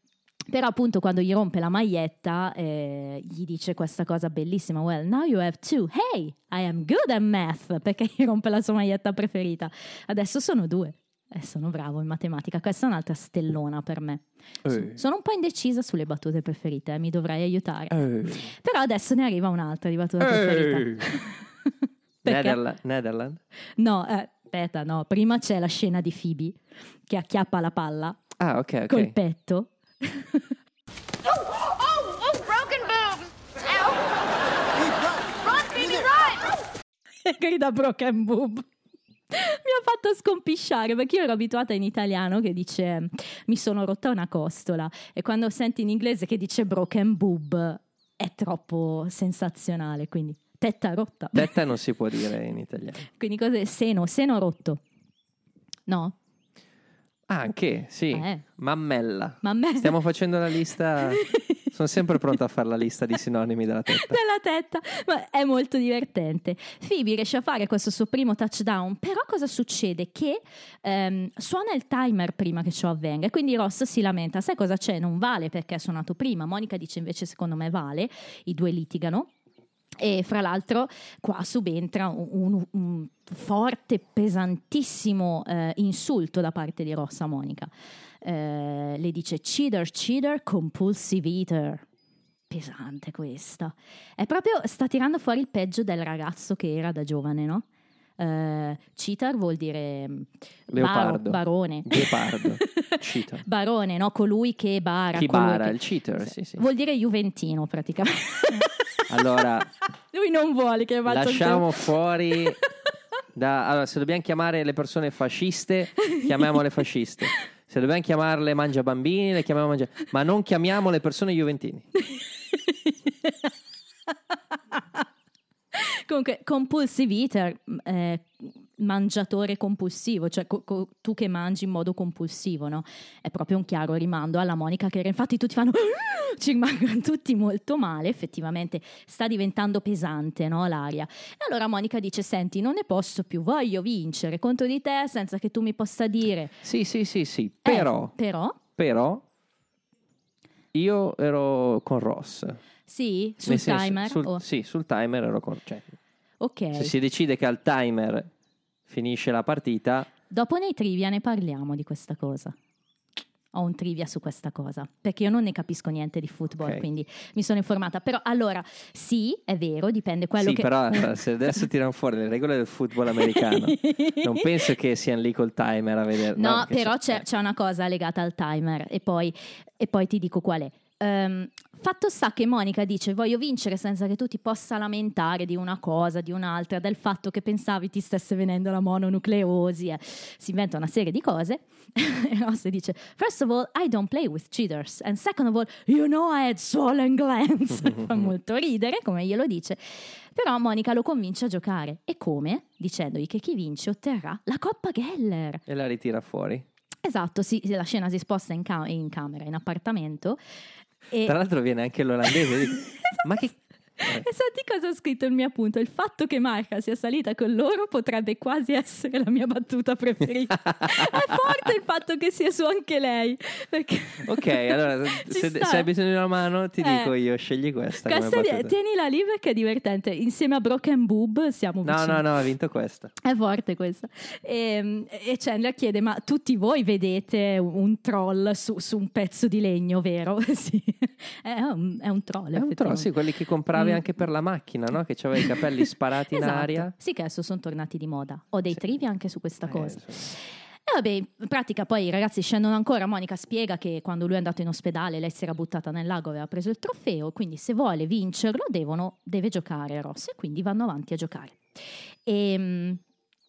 Però appunto quando gli rompe la maglietta eh, gli dice questa cosa bellissima, well now you have two, hey I am good at math, perché gli rompe la sua maglietta preferita, adesso sono due. E sono bravo in matematica, questa è un'altra stellona per me. Eh. Sono un po' indecisa sulle battute preferite, eh, mi dovrei aiutare. Eh. Però adesso ne arriva un'altra di battuta preferita. Perché? Netherla- Netherland? No, eh, aspetta, no, prima c'è la scena di Phoebe che acchiappa la palla Ah, ok, ok. col petto. Oh, oh, broken boobs! Ow! Run, Phoebe, run! e grida broken boob. Mi ha fatto scompisciare perché io ero abituata in italiano che dice mi sono rotta una costola e quando senti in inglese che dice broken boob è troppo sensazionale, quindi tetta rotta. Tetta non si può dire in italiano. Quindi cos'è? Seno, seno rotto. No? Ah, anche, sì. Eh. Mammella. Ma a me... Stiamo facendo la lista. Sono sempre pronto a fare la lista di sinonimi della tetta. della tetta, ma è molto divertente. Phoebe riesce a fare questo suo primo touchdown, però cosa succede? Che ehm, suona il timer prima che ciò avvenga e quindi Ross si lamenta, sai cosa c'è? Non vale perché è suonato prima, Monica dice invece secondo me vale, i due litigano. E fra l'altro qua subentra un, un- un forte, pesantissimo eh, insulto da parte di Ross a Monica. Eh, le dice cheater, cheater, compulsive eater. Pesante questa. È proprio, sta tirando fuori il peggio del ragazzo che era da giovane, no? Eh, cheater vuol dire mm, Leopardo. baro- barone. Cheater. barone, no? Colui che bara. Chi bara, che- il cheater, sì, sì. Vuol dire juventino praticamente. Allora, Lui non vuole che il lasciamo fuori... Da, allora, se dobbiamo chiamare le persone fasciste, chiamiamole fasciste. Se dobbiamo chiamarle mangia bambini, le chiamiamo mangia... Ma non chiamiamo le persone juventini. Comunque, compulsive eater, eh, mangiatore compulsivo, cioè co- co- tu che mangi in modo compulsivo, no? È proprio un chiaro rimando alla Monica che infatti tutti fanno ci rimangono tutti molto male, effettivamente sta diventando pesante, no, l'aria. E allora Monica dice "Senti, non ne posso più, voglio vincere contro di te senza che tu mi possa dire Sì, sì, sì, sì. "Eh, Però, però però, io ero con Ross. Sì, sul senso, timer sul- Oh, Sì, sul timer ero con... Cioè, ok. Se si decide che al timer finisce la partita, Dopo nei trivia ne parliamo di questa cosa. Ho un trivia su questa cosa, perché io non ne capisco niente di football, Ok. quindi mi sono informata. Però allora, sì, è vero, dipende quello sì, che... però se adesso tirano fuori le regole del football americano, non penso che siano lì col timer a vedere. No, che però c'è, c'è una cosa legata al timer e poi, e poi ti dico qual è. Ehm, fatto sta che Monica dice voglio vincere senza che tu ti possa lamentare di una cosa, di un'altra, del fatto che pensavi ti stesse venendo la mononucleosi. eh. Si inventa una serie di cose. e Ross dice first of all I don't play with cheaters and second of all you know I had swollen glands. Fa molto ridere come glielo dice. Però Monica lo convince a giocare. E come? Dicendogli che chi vince otterrà la Coppa Geller. E la ritira fuori. Esatto, sì, la scena si sposta in, ca- in camera, in appartamento. E, Tra l'altro viene anche l'olandese. Ma che... e senti cosa ho scritto il mio appunto? Il fatto che Marca sia salita con loro potrebbe quasi essere la mia battuta preferita. È forte il fatto che sia su anche lei. Perché... Ok, allora se, se hai bisogno di una mano ti Eh. dico io, scegli questa. Questa di- tienila lì perché è divertente. Insieme a Broken Boob siamo No, vicini. no, no, ha vinto questa. È forte questa. E, e Chandler chiede: Ma tutti voi vedete un troll su, su un pezzo di legno, vero? sì. È un, è un troll. È un troll, sì, quelli che compravi Mm. anche per la macchina, no? Che aveva i capelli sparati in Esatto. aria. Sì, che adesso sono tornati di moda. Ho dei Sì. trivia anche su questa Eh, cosa. insomma. E vabbè, in pratica poi i ragazzi scendono ancora. Monica spiega che quando lui è andato in ospedale lei si era buttata nel lago, aveva preso il trofeo, quindi se vuole vincerlo devono- deve giocare Ross e quindi vanno avanti a giocare. E, mh,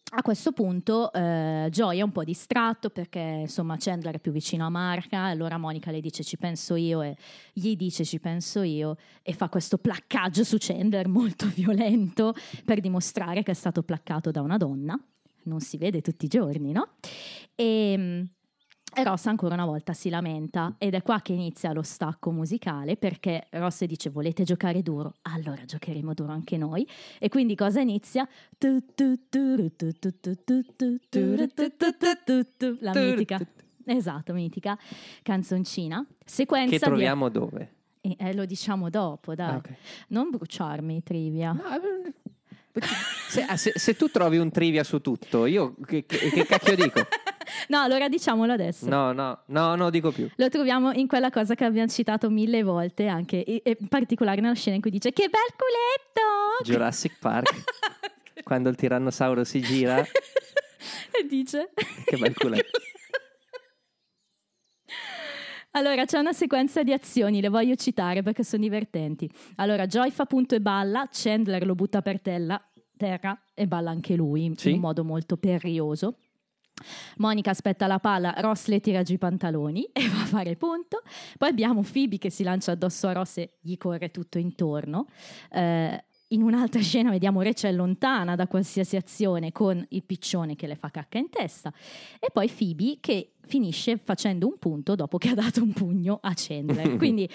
a questo punto eh, Joy è un po' distratto perché insomma Chandler è più vicino a Marca, allora Monica le dice ci penso io e gli dice ci penso io e fa questo placcaggio su Chandler molto violento per dimostrare che è stato placcato da una donna non si vede tutti i giorni, no? E, e Ross ancora una volta si lamenta ed è qua che inizia lo stacco musicale perché Ross dice volete giocare duro? Allora giocheremo duro anche noi. E quindi cosa inizia? La mitica. Esatto, mitica canzoncina. Sequenza che troviamo di... dove? Eh, eh, lo diciamo dopo, dai. Okay. Non bruciarmi, Trivia. No, se, se, se, tu trovi un trivia su tutto, io che, che, che cacchio dico? No, allora diciamolo adesso. No, no, no, no, dico più. Lo troviamo in quella cosa che abbiamo citato mille volte, anche in particolare nella scena in cui dice che bel culetto! Jurassic Park, quando il tirannosauro si gira, e dice... che bel culetto. Allora, c'è una sequenza di azioni, le voglio citare perché sono divertenti. Allora, Joy fa punto e balla, Chandler lo butta per terra, terra e balla anche lui Sì. in un modo molto perioso. Monica aspetta la palla, Ross le tira giù i pantaloni e va a fare punto. Poi abbiamo Phoebe che si lancia addosso a Ross e gli corre tutto intorno. Eh, in un'altra scena vediamo Rachel lontana da qualsiasi azione con il piccione che le fa cacca in testa. E poi Phoebe che finisce facendo un punto dopo che ha dato un pugno a Chandler. Quindi,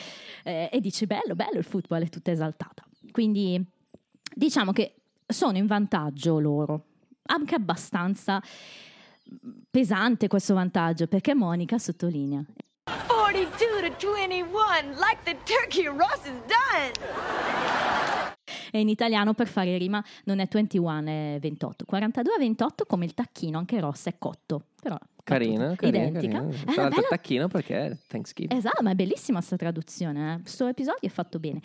eh, e dice bello, bello il football, è tutta esaltata. Quindi diciamo che sono in vantaggio loro, anche abbastanza pesante questo vantaggio perché Monica sottolinea 42 to 21, like the turkey Ross is done. e in italiano per fare rima non è 21 è 28 42 a 28 come il tacchino anche Ross è cotto però Carina, carina, identica carina. È Tra l'altro bella- tacchino perché è Thanksgiving. Esatto, ma è bellissima questa traduzione. eh. Questo episodio è fatto bene.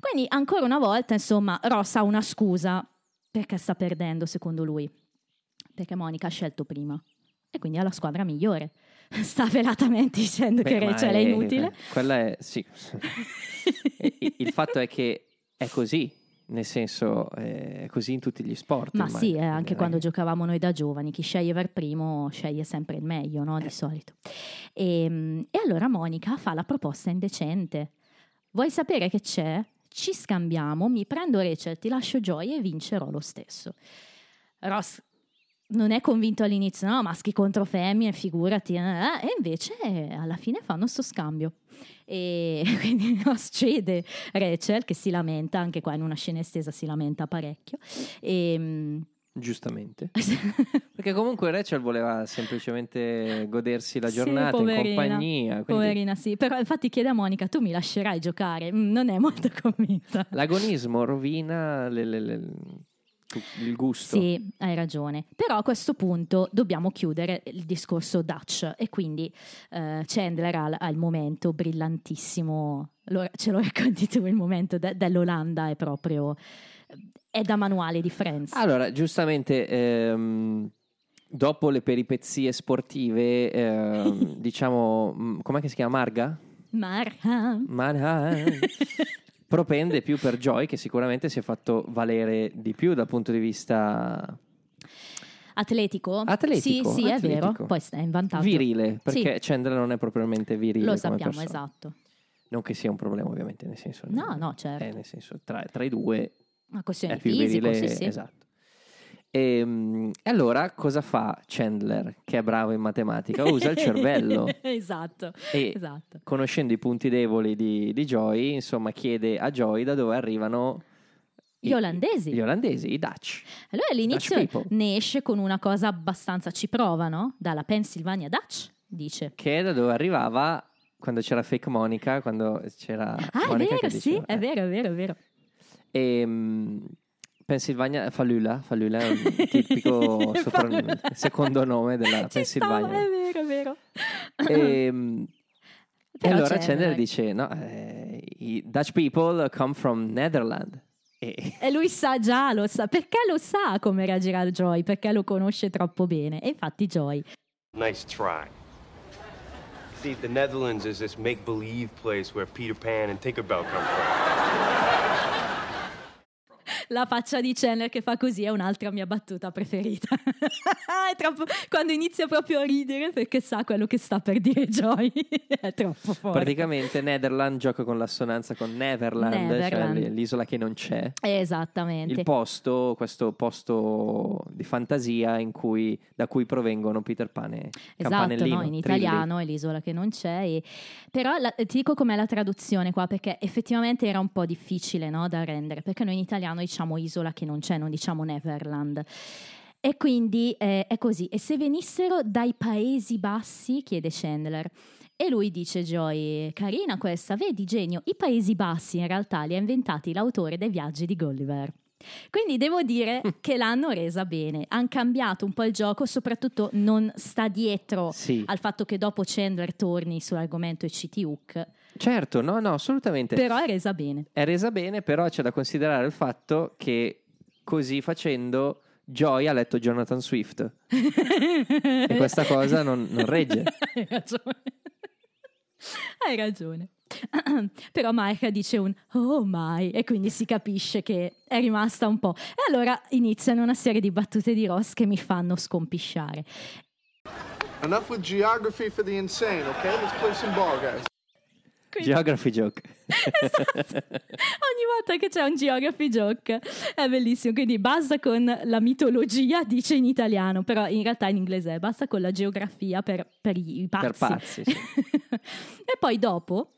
Quindi, ancora una volta, insomma, Ross ha una scusa perché sta perdendo, secondo lui. Perché Monica ha scelto prima. E quindi ha la squadra migliore. Sta velatamente dicendo Beh, che Rachel è inutile. Quella è, sì. Il- fatto è che è così, nel senso, è così in tutti gli sport. Ma ormai. sì, eh, anche Eh, quando giocavamo noi da giovani, chi sceglie per primo sceglie sempre il meglio, no? Di Eh. solito. E, e allora Monica fa la proposta indecente. Vuoi sapere che c'è? Ci scambiamo, mi prendo Rachel, ti lascio Joy e vincerò lo stesso. Ross non è convinto all'inizio, no, maschi contro femmine, figurati, eh, eh, e invece eh, alla fine fanno sto scambio. E quindi Ross cede Rachel che si lamenta, anche qua in una scena estesa si lamenta parecchio. E, mm, Giustamente. Perché comunque Rachel voleva semplicemente godersi la Sì, giornata in poverina. compagnia. quindi Poverina, sì. Però infatti chiede a Monica, tu mi lascerai giocare? Mm, non è molto convinta. L'agonismo rovina le- le- le- il gusto. Sì, hai ragione. Però a questo punto dobbiamo chiudere il discorso Dutch e quindi eh, Chandler ha, ha il momento brillantissimo, lo- ce lo racconti tu, il momento de- dell'Olanda è proprio, è da manuale di Friends. Allora, giustamente, ehm, dopo le peripezie sportive, ehm, diciamo, mh, com'è che si chiama? Marga? Marham. Marga. Propende più per Joy, che sicuramente si è fatto valere di più dal punto di vista Atletico? Atletico, Sì, sì, è vero. atletico. Poi sta in vantaggio. virile, perché Chandler non è propriamente virile. Lo sappiamo, persona. esatto. Non che sia un problema, ovviamente, nel senso. No, no, certo. eh, nel senso, tra, tra i due Una questione è più fisico, virile. sì, sì. Esatto. E, e allora cosa fa Chandler, che è bravo in matematica? Usa il cervello esatto, esatto. conoscendo i punti deboli di, di Joy, insomma, chiede a Joy da dove arrivano i- Gli olandesi. Gli olandesi, i Dutch. Allora all'inizio Dutch ne esce con una cosa abbastanza, ci prova, no? Dalla Pennsylvania Dutch, dice. Che è da dove arrivava quando c'era fake Monica, quando c'era Ah, è Monica vero, che sì, diceva, è eh. vero, è vero, è vero. E, mm, Pennsylvania, Falula, Falula è un tipico sopran- secondo nome della Ci stava, Pennsylvania. è vero, è vero. E, mm, e Però allora Chandler dice: No, eh, i Dutch people come from Netherlands. E, E lui sa già, lo sa, perché lo sa come reagirà Joy, perché lo conosce troppo bene. E infatti Joy Nice try. See, the Netherlands is this make believe place where Peter Pan and Tinkerbell come from. La faccia di Chandler che fa così è un'altra mia battuta preferita. troppo, quando inizia proprio a ridere perché sa quello che sta per dire Joy. è troppo forte. praticamente Netherland gioca con l'assonanza con Neverland, Neverland. cioè l'isola che non c'è. Esattamente. Il posto, questo posto di fantasia in cui, da cui provengono Peter Pan e Esatto, no? in Trilli. italiano è l'isola che non c'è. e- Però la- ti dico com'è la traduzione qua, perché effettivamente era un po' difficile no, da rendere, perché noi in italiano diciamo isola che non c'è, non diciamo Neverland. E quindi eh, è così. E se venissero dai Paesi Bassi, chiede Chandler. E lui dice Joy, carina questa, vedi genio, i Paesi Bassi in realtà li ha inventati l'autore dei viaggi di Gulliver. Quindi devo dire che l'hanno resa bene, hanno cambiato un po' il gioco, soprattutto non sta dietro Sì. al fatto che dopo Chandler torni sull'argomento e citi Hook, Certo, no, no, assolutamente. però è resa bene. È resa bene, però c'è da considerare il fatto che così facendo Joy ha letto Jonathan Swift e questa cosa non, non regge. Hai ragione. Hai ragione. Però Mike dice un oh my e quindi si capisce che è rimasta un po'. E allora iniziano una serie di battute di Ross che mi fanno scompisciare. Enough with geography for the insane, okay? Let's play some ball, guys. Quindi- Geography joke. Esatto. Ogni volta che c'è un geography joke è bellissimo. Quindi basta con la mitologia, dice in italiano, però in realtà in inglese è basta con la geografia per, per i pazzi. Per pazzi, sì. e poi dopo.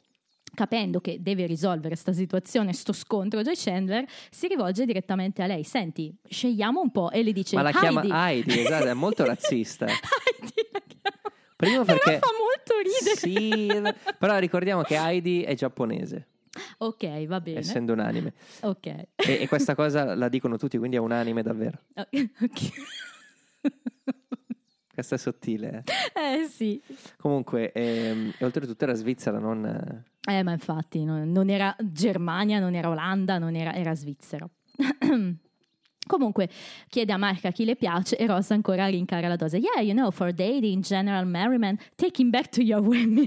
Capendo che deve risolvere questa situazione, sto scontro, Joy Chandler si rivolge direttamente a lei. Senti, scegliamo un po'. E le dice: Ma la chiama Heidi. Heidi, esatto, è molto razzista. Primo Però perché fa molto ridere. Sì, però ricordiamo che Heidi è giapponese, Ok, va bene. essendo un anime. Ok. E, e questa cosa la dicono tutti, quindi è un anime davvero. Ok. Questa è sottile. eh. eh sì. Comunque, ehm, e oltretutto era Svizzera, non... eh, Eh, ma infatti non, non era Germania, non era Olanda, non era, era Svizzera. Comunque chiede a Marca chi le piace e Ross ancora rincara la dose. Yeah, you know, for dating, general merriment, him back to your women.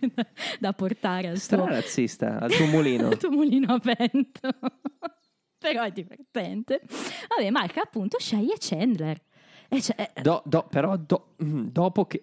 da portare al Stra suo, razzista, al tuo mulino. al tuo mulino a vento. Però è divertente. Vabbè, Marca appunto sceglie Chandler. E cioè, Do- do- però do- mm, dopo che...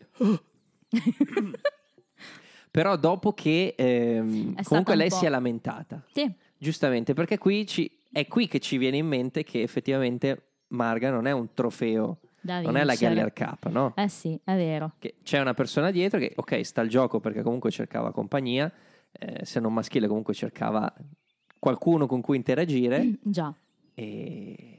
però dopo che ehm, comunque un lei si è lamentata. sì, Giustamente, perché qui ci- è qui che ci viene in mente che effettivamente Marga non è un trofeo, non è la. Geller Cup, no? Eh sì, è vero. Che c'è una persona dietro che, ok, sta al gioco perché comunque cercava compagnia, eh, se non maschile comunque cercava qualcuno con cui interagire Già. e...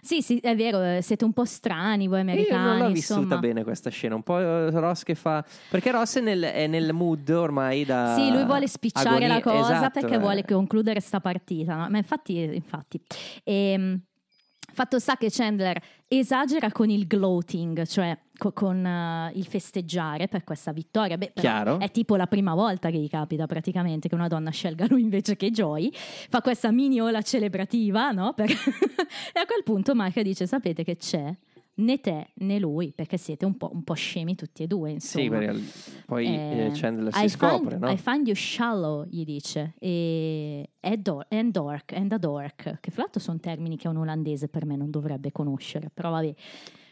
Sì, sì, è vero, eh, siete un po' strani voi Io americani, non l'ho vissuta insomma. bene questa scena, un po' Ross che fa... Perché Ross è nel, è nel mood ormai da... Sì, lui vuole spicciare agonia- la cosa esatto, perché eh. vuole concludere sta partita. no? Ma infatti, infatti. Ehm, fatto sta che Chandler esagera con il gloating, cioè co- con eh, il festeggiare per questa vittoria. Beh. È tipo la prima volta che gli capita praticamente che una donna scelga lui invece che Joy. Fa questa mini ola celebrativa, no? Per- e a quel punto Marca dice: Sapete che c'è? Né te né lui, perché siete un po', un po' scemi tutti e due, insomma. Sì, perché poi Eh, eh, Chandler si I scopre, find, no? I find you shallow, gli dice, e and, dor- and dork, and a dork, che fra l'altro sono termini che un olandese per me non dovrebbe conoscere, però vabbè.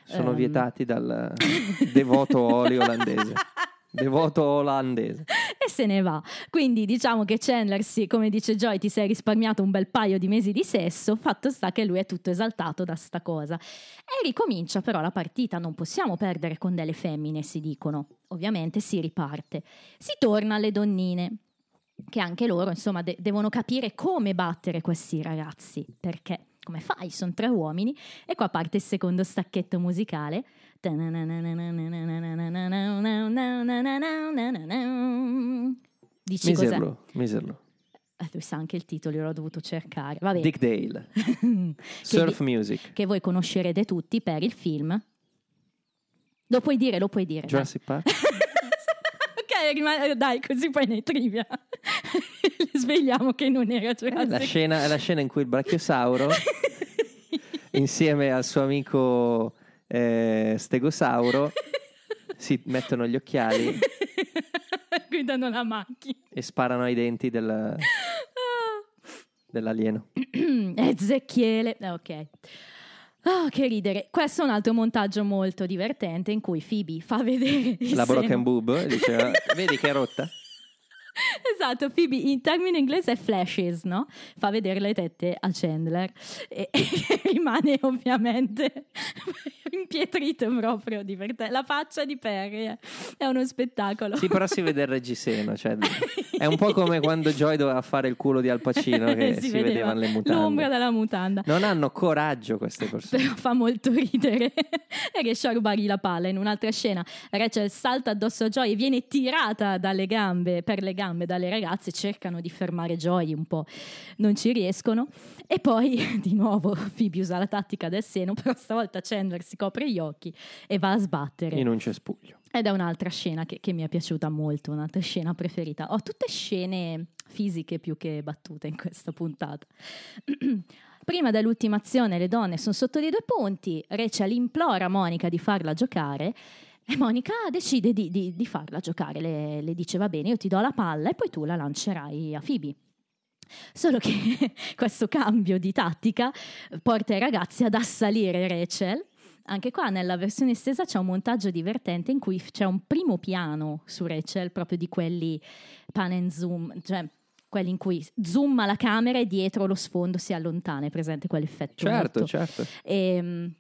Sono ehm. vietati dal devoto oli olandese. Devoto olandese. e se ne va. Quindi diciamo che Chandler, sì, come dice Joy, ti sei risparmiato un bel paio di mesi di sesso, fatto sta che lui è tutto esaltato da sta cosa. E ricomincia però la partita, non possiamo perdere con delle femmine, si dicono. Ovviamente si riparte. Si torna alle donnine, che anche loro, insomma, de- devono capire come battere questi ragazzi, perché... Come fai? Sono tre uomini e qua parte il secondo stacchetto musicale. Dici cos'è? Miserlo, miserlo. Eh, lui sa anche il titolo, io l'ho dovuto cercare. Vabbè, Dick Dale. Surf vi- Music. che voi conoscerete tutti per il film. Lo puoi dire, lo puoi dire. dai. Jurassic Park. ok, rimane- dai, così poi nei trivia svegliamo che non era Jurassic. scena, è la scena in cui il brachiosauro, insieme al suo amico eh, stegosauro, si mettono gli occhiali Guidano la macchina. e sparano ai denti del- dell'alieno. Ezechiele. Eh, ok. Ah, che ridere. Questo è un altro montaggio molto divertente in cui Phoebe fa vedere La seno. broken boob e dice, vedi che è rotta? Esatto, Phoebe in termine inglese è flashes, no? Fa vedere le tette a Chandler e, e rimane ovviamente impietrito proprio, divertente. La faccia di Perry eh. è uno spettacolo. Sì, però si vede il reggiseno. Cioè, è un po' come quando Joy doveva fare il culo di Al Pacino, che si, vedeva vedevano le mutande. L'ombra della mutanda. Non hanno coraggio queste persone. Però fa molto ridere e riesce a rubargli la palla. In un'altra scena, Rachel salta addosso a Joy e viene tirata dalle gambe, per le gambe dalle ragazze. Cercano di fermare Joy un po', non ci riescono. E poi di nuovo Phoebe usa la tattica del seno, però stavolta Chandler si copre gli occhi e va a sbattere. In un cespuglio. Ed è un'altra scena che, che mi è piaciuta molto, un'altra scena preferita. Ho tutte scene fisiche più che battute in questa puntata. Prima dell'ultima azione le donne sono sotto di due punti, Rachel implora Monica di farla giocare e Monica decide di, di- di farla giocare, le, le dice va bene io ti do la palla e poi tu la lancerai a Phoebe. Solo che questo cambio di tattica porta i ragazzi ad assalire Rachel. Anche qua nella versione estesa c'è un montaggio divertente in cui c'è un primo piano su Rachel, proprio di quelli pan and zoom, cioè quelli in cui zooma la camera e dietro lo sfondo si allontana, è presente quell'effetto? Certo, molto- certo. e,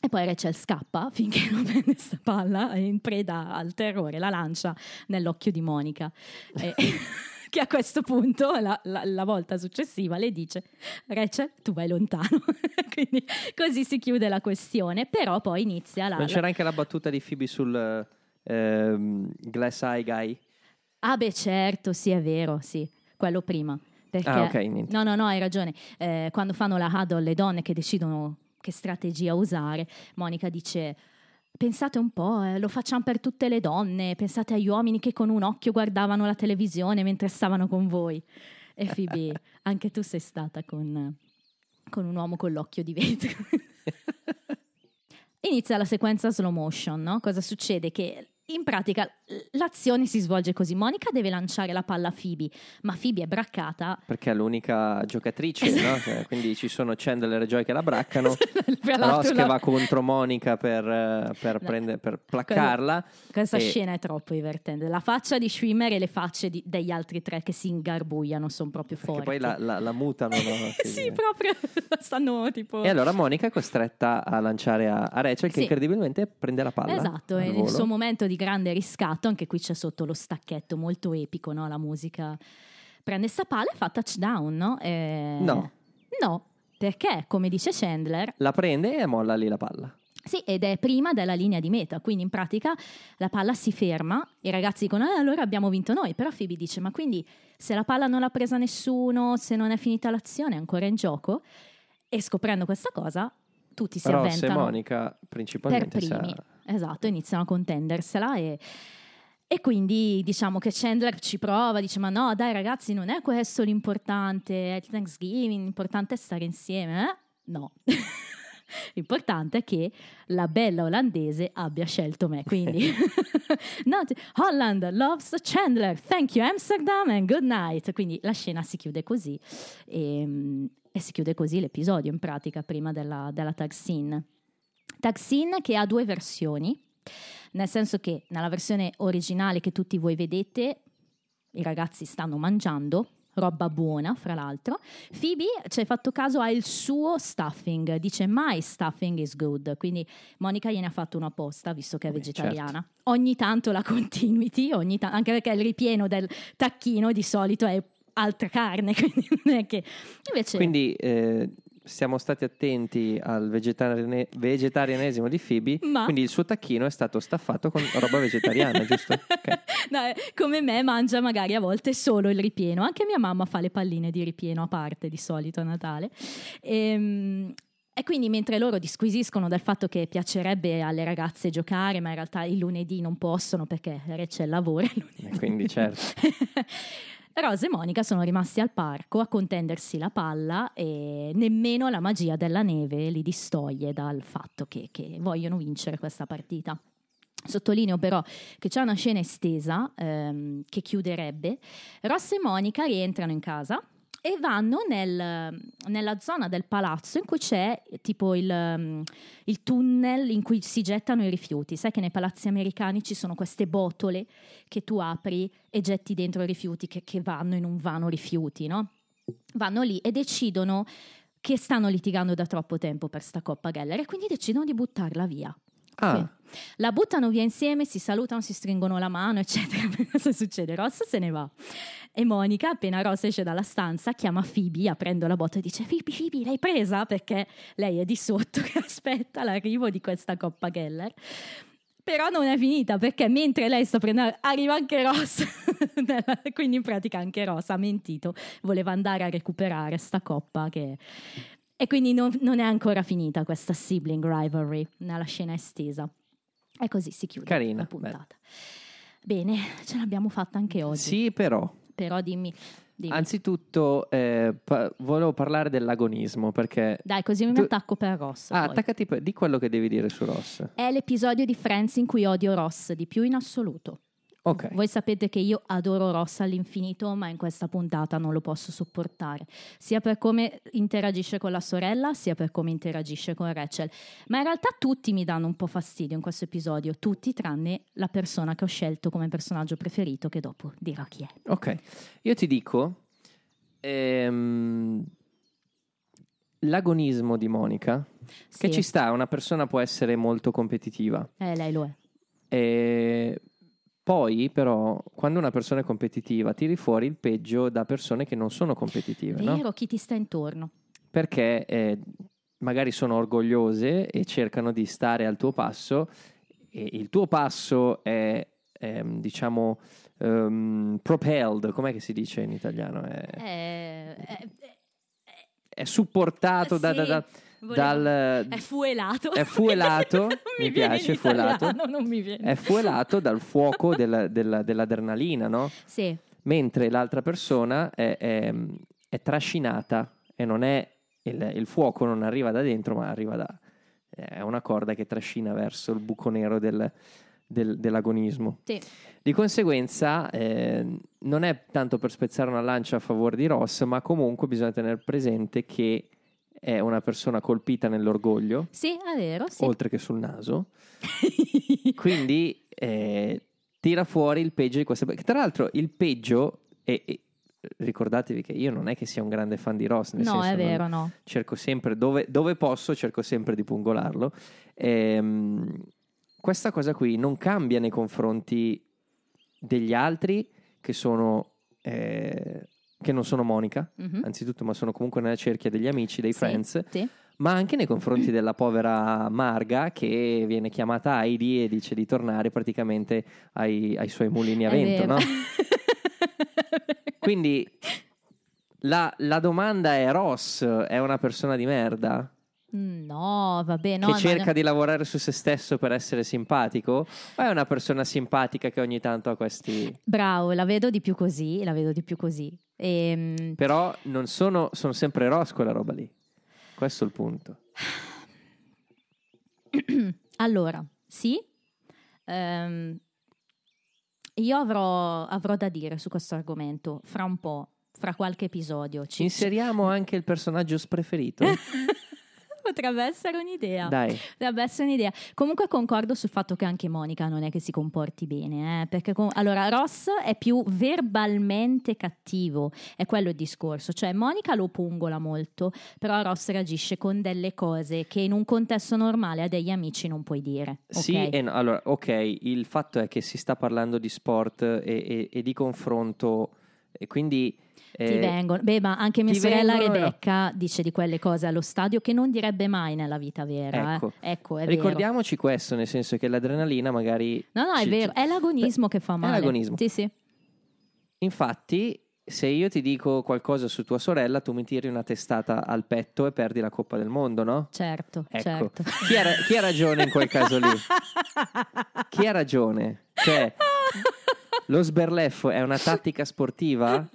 e poi Rachel scappa finché non prende questa palla e in preda al terrore la lancia nell'occhio di Monica. E- che a questo punto, la, la- la volta successiva, le dice Rachel, tu vai lontano. Quindi così si chiude la questione, però poi inizia la... Non la- c'era anche la battuta di Phoebe sul ehm, Glass Eye Guy? Ah beh certo, sì è vero, sì, quello prima. Perché... Ah, ok, niente. No, no, no, hai ragione. Eh, quando fanno la huddle le donne che decidono che strategia usare, Monica dice... Pensate un po', eh, lo facciamo per tutte le donne, pensate agli uomini che con un occhio guardavano la televisione mentre stavano con voi. E Phoebe, anche tu sei stata con, con un uomo con l'occhio di vetro. Inizia la sequenza slow motion, no? Cosa succede? Che in pratica l'azione si svolge così. Monica deve lanciare la palla a Phoebe, ma Phoebe è braccata. Perché è l'unica giocatrice, no? Cioè, quindi ci sono Chandler e Joy che la braccano. Ross che va contro Monica per, per, No. prendere- per placcarla. Questa E- scena è troppo divertente. La faccia di Schwimmer e le facce di- degli altri tre che si ingarbugliano sono proprio forti. poi la, la- la mutano. no? sì, proprio stanno tipo. E allora Monica è costretta a lanciare a, a Rachel che Sì. incredibilmente prende la palla. Esatto, è il suo momento di grande riscatto, anche qui c'è sotto lo stacchetto molto epico, no? la musica. Prende sta palla e fa touchdown, no? Eh, No. No, perché come dice Chandler, La prende e molla lì la palla. sì, ed è prima della linea di meta, quindi in pratica la palla si ferma, i ragazzi dicono "Ah, allora abbiamo vinto noi, però Phoebe dice ma quindi se la palla non l'ha presa nessuno, se non è finita l'azione è ancora in gioco? E scoprendo questa cosa tutti si Ross e avventano Monica per principalmente si- primi. Esatto, iniziano a contendersela e, e quindi diciamo che Chandler ci prova, dice ma no dai ragazzi non è questo l'importante, è il Thanksgiving, l'importante è stare insieme. eh?" No. L'importante è che la bella olandese abbia scelto me, quindi no, t- Holland loves Chandler, thank you Amsterdam and good night. Quindi la scena si chiude così e, e si chiude così l'episodio in pratica prima della, della tag scene. Tag scene che ha due versioni, nel senso che nella versione originale che tutti voi vedete i ragazzi stanno mangiando, roba buona fra l'altro. Phoebe, ci hai fatto caso, ha il suo stuffing, dice my stuffing is good, quindi Monica gliene ha fatto una apposta visto che è vegetariana. Ogni tanto la continuity, ogni ta- anche perché il ripieno del tacchino di solito è altra carne, quindi non è che... Invece... Quindi eh, siamo stati attenti al vegetariane- vegetarianesimo di Phoebe, Ma- quindi il suo tacchino è stato staffato con roba vegetariana, giusto? Ok. No, eh, come me mangia magari a volte solo il ripieno. Anche mia mamma fa le palline di ripieno a parte di solito a Natale. Ehm, E, quindi mentre loro disquisiscono del fatto che piacerebbe alle ragazze giocare, ma in realtà il lunedì non possono perché lavora. il lunedì. E quindi certo. Rose e Monica sono rimasti al parco a contendersi la palla e nemmeno la magia della neve li distoglie dal fatto che, che vogliono vincere questa partita. Sottolineo però che c'è una scena estesa ehm, che chiuderebbe. Ross e Monica rientrano in casa e vanno nel- nella zona del palazzo in cui c'è tipo il, um, il tunnel in cui si gettano i rifiuti. Sai che nei palazzi americani ci sono queste botole che tu apri e getti dentro i rifiuti che, che vanno in un vano rifiuti, no? Vanno lì e decidono che stanno litigando da troppo tempo per sta Coppa Geller e quindi decidono di buttarla via. Ah, Sì. La buttano via insieme, si salutano, si stringono la mano, eccetera. Cosa succede? Ross se ne va. E Monica, appena Ross esce dalla stanza, chiama Phoebe aprendo la botta e dice: Phoebe, Phoebe, l'hai presa? Perché lei è di sotto che aspetta l'arrivo di questa Coppa Geller. Però non è finita perché mentre lei sta prendendo, arriva anche Ross. Quindi in pratica anche Ross ha mentito, voleva andare a recuperare sta coppa che e quindi non, non è ancora finita questa sibling rivalry nella scena estesa. E così si chiude Carina, la puntata. Bene, ce l'abbiamo fatta anche oggi. sì, però. Però dimmi, dimmi. Anzitutto, eh, pa- volevo parlare dell'agonismo perché. Dai, così mi tu- attacco per Ross. Ah, poi. attaccati per- di quello che devi dire su Ross. È l'episodio di Friends in cui odio Ross di più in assoluto. Ok. Voi sapete che io adoro Ross all'infinito, ma in questa puntata non lo posso sopportare, sia per come interagisce con la sorella, sia per come interagisce con Rachel. Ma in realtà tutti mi danno un po' fastidio in questo episodio, tutti tranne la persona che ho scelto come personaggio preferito, che dopo dirò chi è. Ok, io ti dico, ehm, l'agonismo di Monica, che Sì. ci sta, una persona può essere molto competitiva. Eh, lei lo è. E poi, però, quando una persona è competitiva, tiri fuori il peggio da persone che non sono competitive, no? Vero, chi ti sta intorno? Perché eh, magari sono orgogliose e cercano di stare al tuo passo e il tuo passo è, ehm, diciamo, ehm, propelled, com'è che si dice in italiano? È, Eh, eh, è supportato da- da- sì, da- volevo- dal... È fuelato. È fuelato, mi viene piace, fuelato. non mi viene. È fuelato dal fuoco della- della- dell'adrenalina, no? Sì, mentre l'altra persona è, è- è trascinata e non è il, il fuoco non arriva da dentro ma arriva da è una corda che trascina verso il buco nero del- del- dell'agonismo sì. di conseguenza eh, non è tanto per spezzare una lancia a favore di Ross ma comunque bisogna tenere presente che è una persona colpita nell'orgoglio Sì, è vero, sì. oltre che sul naso quindi eh, tira fuori il peggio di queste che Tra l'altro il peggio, e, e ricordatevi che io non è che sia un grande fan di Ross, nel no, senso è vero, no. cerco sempre, dove, dove posso, cerco sempre di pungolarlo. Ehm, questa cosa qui non cambia nei confronti degli altri che sono... eh, che non sono Monica, Mhm. anzitutto, ma sono comunque nella cerchia degli amici, dei Sì, friends, sì. ma anche nei confronti della povera Marga che viene chiamata Heidi e dice di tornare praticamente ai, ai suoi mulini a vento, no? Quindi la, la domanda è: Ross è una persona di merda No, vabbè, no. che cerca di lavorare su se stesso per essere simpatico? O è una persona simpatica che ogni tanto ha questi. Bravo, la vedo di più così, la vedo di più così. Ehm, Però non sono, sono sempre Ross quella roba lì. Questo è il punto. allora, sì, ehm, io avrò, avrò da dire su questo argomento fra un po', fra qualche episodio. Ci, Inseriamo anche il personaggio preferito? Potrebbe essere un'idea. Dai. Potrebbe essere un'idea. Comunque concordo sul fatto che anche Monica non è che si comporti bene, eh, perché com- allora Ross è più verbalmente cattivo, è quello il discorso, cioè Monica lo pungola molto, però Ross reagisce con delle cose che in un contesto normale a degli amici non puoi dire. Sì, ok? e no, allora, ok, il fatto è che si sta parlando di sport e, e- e di confronto, e quindi... Ti eh, vengono, beh, ma anche mia ti sorella vengono- Rebecca dice di quelle cose allo stadio che non direbbe mai nella vita vera. eh. Ecco. Ecco, è vero. Ricordiamoci questo, nel senso che l'adrenalina magari... No, no, è ci- vero, è l'agonismo Beh, che fa è male. l'agonismo. Sì, sì. Infatti, se io ti dico qualcosa su tua sorella, tu mi tiri una testata al petto e perdi la Coppa del Mondo, no? Certo, Ecco, certo. chi, ha, chi ha ragione in quel caso lì? Chi ha ragione? Cioè, lo sberleffo è una tattica sportiva?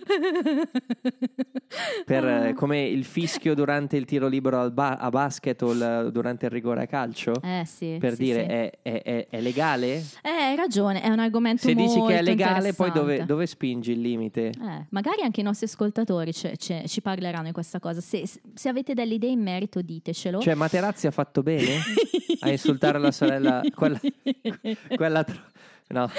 Per, eh, come il fischio durante il tiro libero al ba- a basket o il- durante il rigore a calcio? Eh sì. per sì, dire, sì. È, è- è- è legale? Eh, hai ragione, è un argomento Se molto dici che è legale, poi dove, interessante. dove spingi il limite? Eh, magari anche i nostri ascoltatori ce- ce- ci parleranno di questa cosa. Se, se avete delle idee in merito, ditecelo. Cioè, Materazzi ha fatto bene a insultare la sorella, quella, quella tro- no,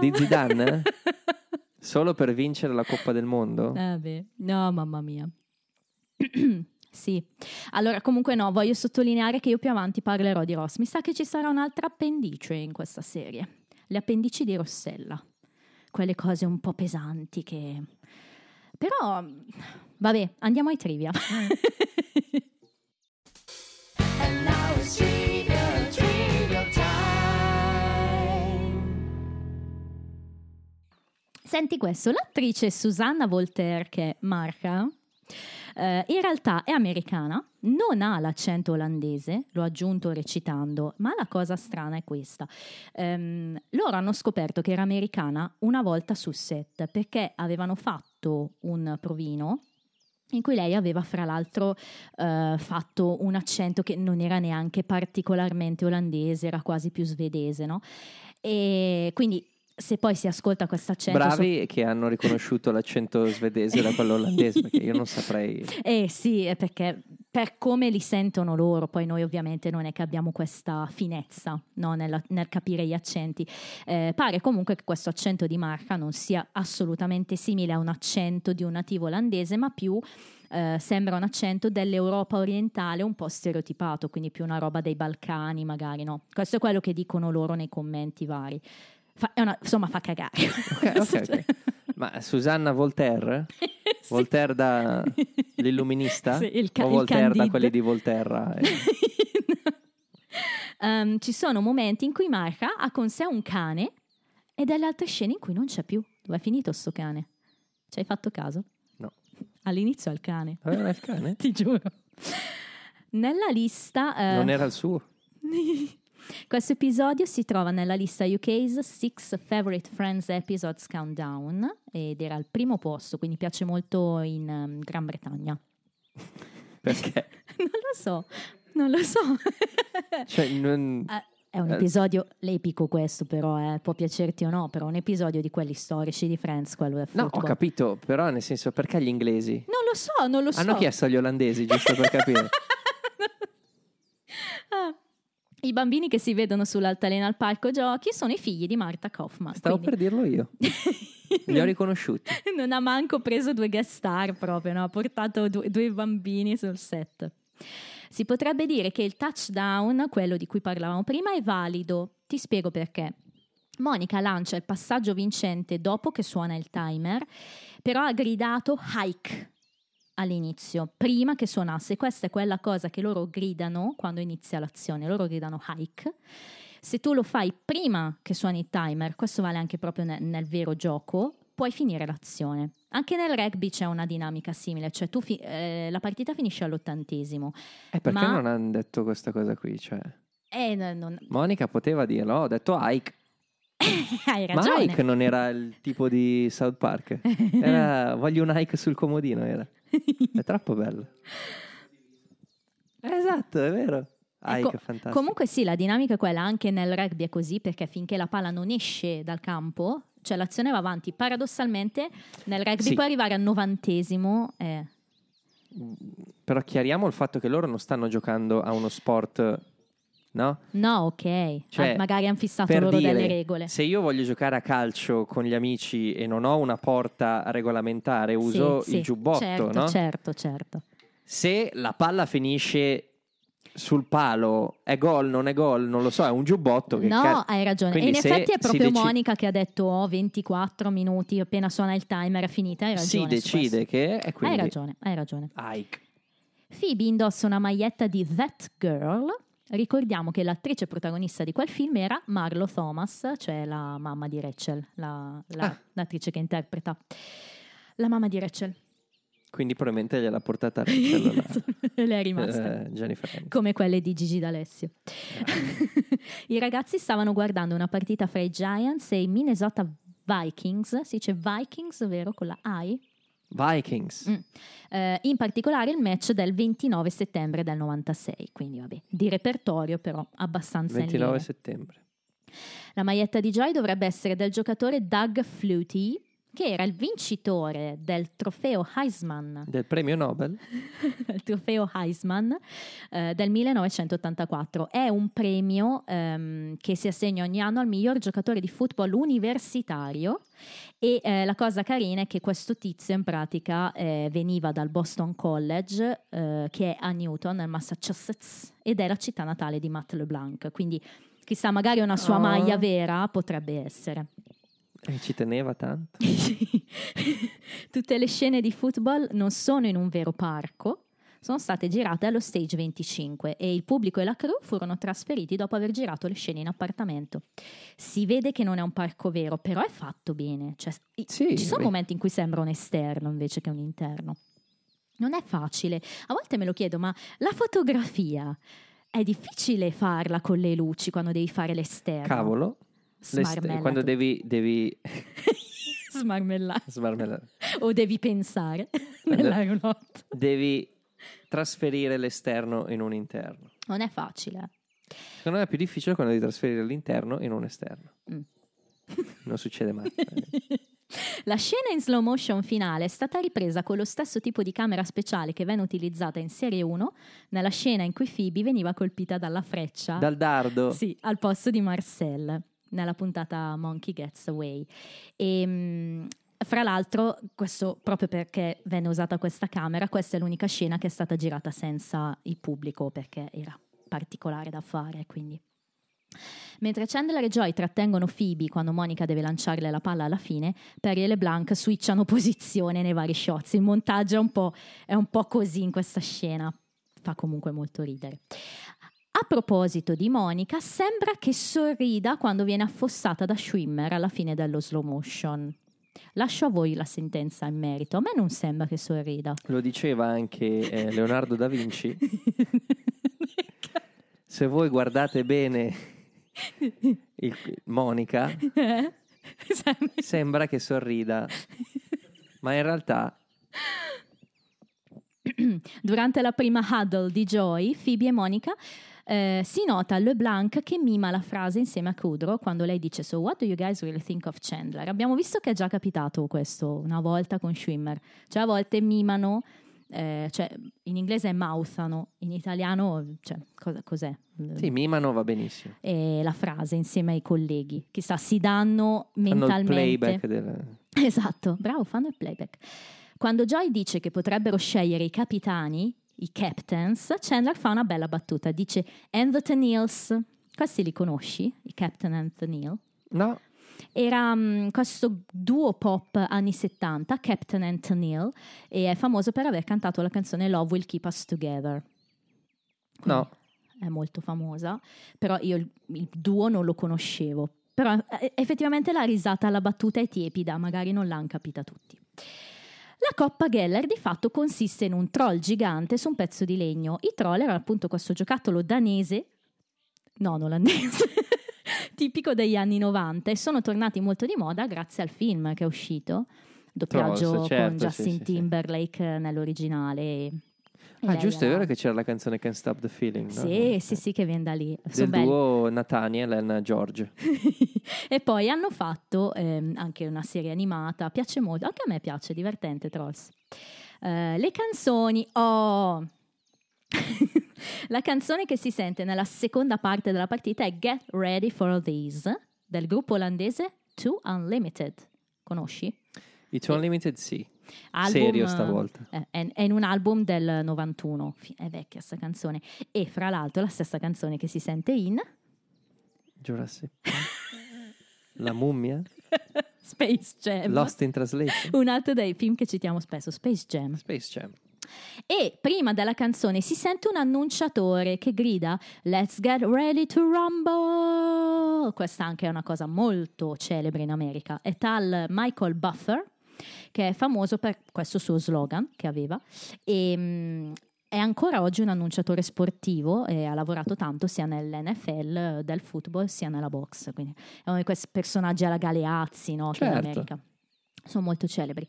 di Zidane? Solo per vincere la Coppa del Mondo? Eh, no, mamma mia. Sì, allora comunque no, voglio sottolineare che io più avanti parlerò di Ross. Mi sa che ci sarà un'altra appendice in questa serie, le appendici di Rossella, quelle cose un po' pesanti che... Però, vabbè, andiamo ai trivia. And now it's trivia Senti questo, l'attrice Susanna Voltaire, che è Marca, eh, in realtà è americana, non ha l'accento olandese, l'ho aggiunto recitando, ma la cosa strana è questa. Ehm, loro hanno scoperto che era americana una volta sul set perché avevano fatto un provino in cui lei aveva fra l'altro eh, fatto un accento che non era neanche particolarmente olandese, era quasi più svedese, no? E quindi se poi si ascolta questo accento... Bravi che hanno riconosciuto l'accento svedese da quello olandese, perché io non saprei. Eh sì, perché per come li sentono loro, poi noi ovviamente non è che abbiamo questa finezza no, nella- nel capire gli accenti. Eh, pare comunque che questo accento di Marca non sia assolutamente simile a un accento di un nativo olandese, ma più eh, sembra un accento dell'Europa orientale un po' stereotipato, quindi più una roba dei Balcani magari, no? Questo è quello che dicono loro nei commenti vari. Fa- è una- insomma, fa cagare. Ok, ok, ok. Ma Susanna Voltaire? Sì. Voltaire da l'illuminista? Sì, il ca- o Voltaire da quelli di Volterra? Eh, Ehm, ci sono momenti in cui Marca ha con sé un cane e delle altre scene in cui non c'è più. Dove è finito sto cane? Ci hai fatto caso? No. All'inizio è il cane. Aveva il cane? Ti giuro. Nella lista... eh, Non era il suo? Questo episodio si trova nella lista UK's Six Favorite Friends Episodes Countdown ed era al primo posto, quindi piace molto in ehm, Gran Bretagna. Perché? non lo so, non lo so. Cioè, non- Eh, È un Eh. episodio epico questo però, eh, può piacerti o no, però è un episodio di quelli storici di Friends, quello del No, ho football. capito, però nel senso, perché gli inglesi? Non lo so, non lo so. Hanno chiesto agli olandesi, giusto per capire. Ah, I bambini che si vedono sull'altalena al parco giochi sono i figli di Marta Kaufman. Stavo per quindi- dirlo io. Li ho riconosciuti. non ha manco preso due guest star proprio, no? ha portato due, due bambini sul set. Si potrebbe dire che il touchdown, quello di cui parlavamo prima, è valido. Ti spiego perché. Monica lancia il passaggio vincente dopo che suona il timer, però ha gridato hike all'inizio, prima che suonasse. Questa è quella cosa che loro gridano quando inizia l'azione, loro gridano hike. Se tu lo fai prima che suoni il timer, questo vale anche proprio nel, nel vero gioco, puoi finire l'azione. Anche nel rugby c'è una dinamica simile, cioè tu fi- eh, la partita finisce all'ottantesimo. E perché Ma- non hanno detto questa cosa qui? Cioè, E non, Monica poteva dirlo, ho detto Ike. hai Ma ragione. Ike non era il tipo di South Park. Era voglio un Ike sul comodino, era. È troppo bello. Esatto, è vero. Ike Ecco, è fantastico. Comunque sì, la dinamica è quella, anche nel rugby è così, perché finché la palla non esce dal campo, cioè l'azione va avanti. Paradossalmente nel rugby Sì. puoi arrivare al novantesimo. eh, Però chiariamo il fatto che loro non stanno giocando a uno sport, no? No, ok. Cioè, Ah, magari hanno fissato loro dire, delle regole. Se io voglio giocare a calcio con gli amici e non ho una porta regolamentare, uso Sì, sì, il giubbotto, certo, no? Certo, certo. Se la palla finisce sul palo, è gol, non è gol, non lo so, è un giubbotto. Che No, ca- hai ragione. E in effetti è proprio deci- Monica che ha detto oh, 24 minuti, appena suona il timer è finita. Hai ragione. si decide che è quindi Hai ragione, hai ragione. Ike. Phoebe indossa una maglietta di That Girl. Ricordiamo che l'attrice protagonista di quel film era Marlo Thomas, cioè la mamma di Rachel, la- la- Ah. l'attrice che interpreta la mamma di Rachel. Quindi probabilmente gliel'ha portata Rachel, la- E lei è rimasta. eh. Come quelle di Gigi D'Alessio. I ragazzi stavano guardando una partita fra i Giants e i Minnesota Vikings. Si dice Vikings, vero? Con la I? Vikings. Mm. Eh, in particolare il match del 29 settembre del 96. Quindi, vabbè, di repertorio, però abbastanza in 29 linea. settembre. La maglietta di Joy dovrebbe essere del giocatore Doug Flutie, che era il vincitore del trofeo Heisman Del premio Nobel? il trofeo Heisman eh, del 1984. È un premio ehm, che si assegna ogni anno al miglior giocatore di football universitario e eh, la cosa carina è che questo tizio in pratica eh, veniva dal Boston College eh, che è a Newton nel Massachusetts ed è la città natale di Matt LeBlanc, quindi chissà magari una sua Oh. maglia vera potrebbe essere. E ci teneva tanto. Tutte le scene di football non sono in un vero parco, sono state girate allo stage 25 e il pubblico e la crew furono trasferiti dopo aver girato le scene in appartamento. Si vede che non è un parco vero, però è fatto bene. Cioè, Sì, ci sono beh. momenti in cui sembra un esterno invece che un interno. Non è facile. A volte me lo chiedo, ma la fotografia è difficile farla con le luci quando devi fare l'esterno? Cavolo. St- quando devi, devi Smarmellare. smarmellare. O devi pensare Quando- nell'aeronaut. devi trasferire l'esterno in un interno. Non è facile. Secondo me è più difficile quando devi trasferire l'interno in un esterno. Mm. Non succede mai. La scena in slow motion finale è stata ripresa con lo stesso tipo di camera speciale che venne utilizzata in serie 1 nella scena in cui Phoebe veniva colpita dalla freccia Dal dardo. sì, al posto di Marcel nella puntata Monkey Gets Away. E, mh, fra l'altro, questo proprio perché venne usata questa camera, questa è l'unica scena che è stata girata senza il pubblico perché era particolare da fare, quindi Mentre Chandler e Joy trattengono Phoebe quando Monica deve lanciarle la palla alla fine, Perry e LeBlanc switchano posizione nei vari shots. Il montaggio è un po', è un po' così in questa scena, fa comunque molto ridere. A proposito di Monica, sembra che sorrida quando viene affossata da Schwimmer alla fine dello slow motion. Lascio a voi la sentenza in merito. A me non sembra che sorrida. Lo diceva anche eh, Leonardo da Vinci. Se voi guardate bene il- Monica, Eh? Sembra- sembra che sorrida, ma in realtà Durante la prima huddle di Joy, Phoebe e Monica eh, si nota LeBlanc che mima la frase insieme a Kudrow quando lei dice So what do you guys really think of Chandler? Abbiamo visto che è già capitato questo una volta con Schwimmer, cioè a volte mimano, eh, cioè in inglese mouthano, in italiano cioè, cosa- cos'è? sì, mimano va benissimo. Eh, la frase insieme ai colleghi, chissà, si danno Fanno il mentalmente. playback del... Esatto, bravo, fanno il playback. Quando Joy dice che potrebbero scegliere i capitani, i captains, Chandler fa una bella battuta. Dice and the Tennills. Questi li conosci? I Captain and the Neil? No, Era mm, questo duo pop anni 70, Captain and Tennille, e è famoso per aver cantato la canzone Love Will Keep Us Together. no. È molto famosa, però io il, il duo non lo conoscevo. Però eh, effettivamente la risata alla battuta è tiepida, magari non l'hanno capita tutti. La coppa Geller di fatto consiste in un troll gigante su un pezzo di legno. I troll erano appunto questo giocattolo danese, non olandese, tipico degli anni 90 e sono tornati molto di moda grazie al film che è uscito, doppiaggio Trolls, certo, con sì, Justin sì, sì. Timberlake eh, nell'originale. E- e Ah, giusto, è vero che c'era la canzone Can't Stop the Feeling. no? Sì, sì, sì, che viene da lì. Del duo Nathaniel and George. e poi hanno fatto ehm, anche una serie animata, piace molto, anche a me piace, divertente Trolls. Eh, le canzoni, oh! La canzone che si sente nella seconda parte della partita è Get Ready for This del gruppo olandese Two Unlimited. Conosci? It's Unlimited sì. Album, Serio stavolta. eh, è, è in un album del 91, Fi- è vecchia sta canzone. E fra l'altro la stessa canzone che si sente in Jurassic. La mummia? Space Jam. Lost in Translation? un altro dei film che citiamo spesso, Space Jam. Space Jam. E prima della canzone si sente un annunciatore che grida Let's get ready to rumble. Questa anche è una cosa molto celebre in America. È tal Michael Buffer che è famoso per questo suo slogan che aveva e mm, è ancora oggi un annunciatore sportivo e ha lavorato tanto sia nell'NFL del football sia nella box. Quindi è uno di questi personaggi alla Galeazzi no, che in Certo. America sono molto celebri.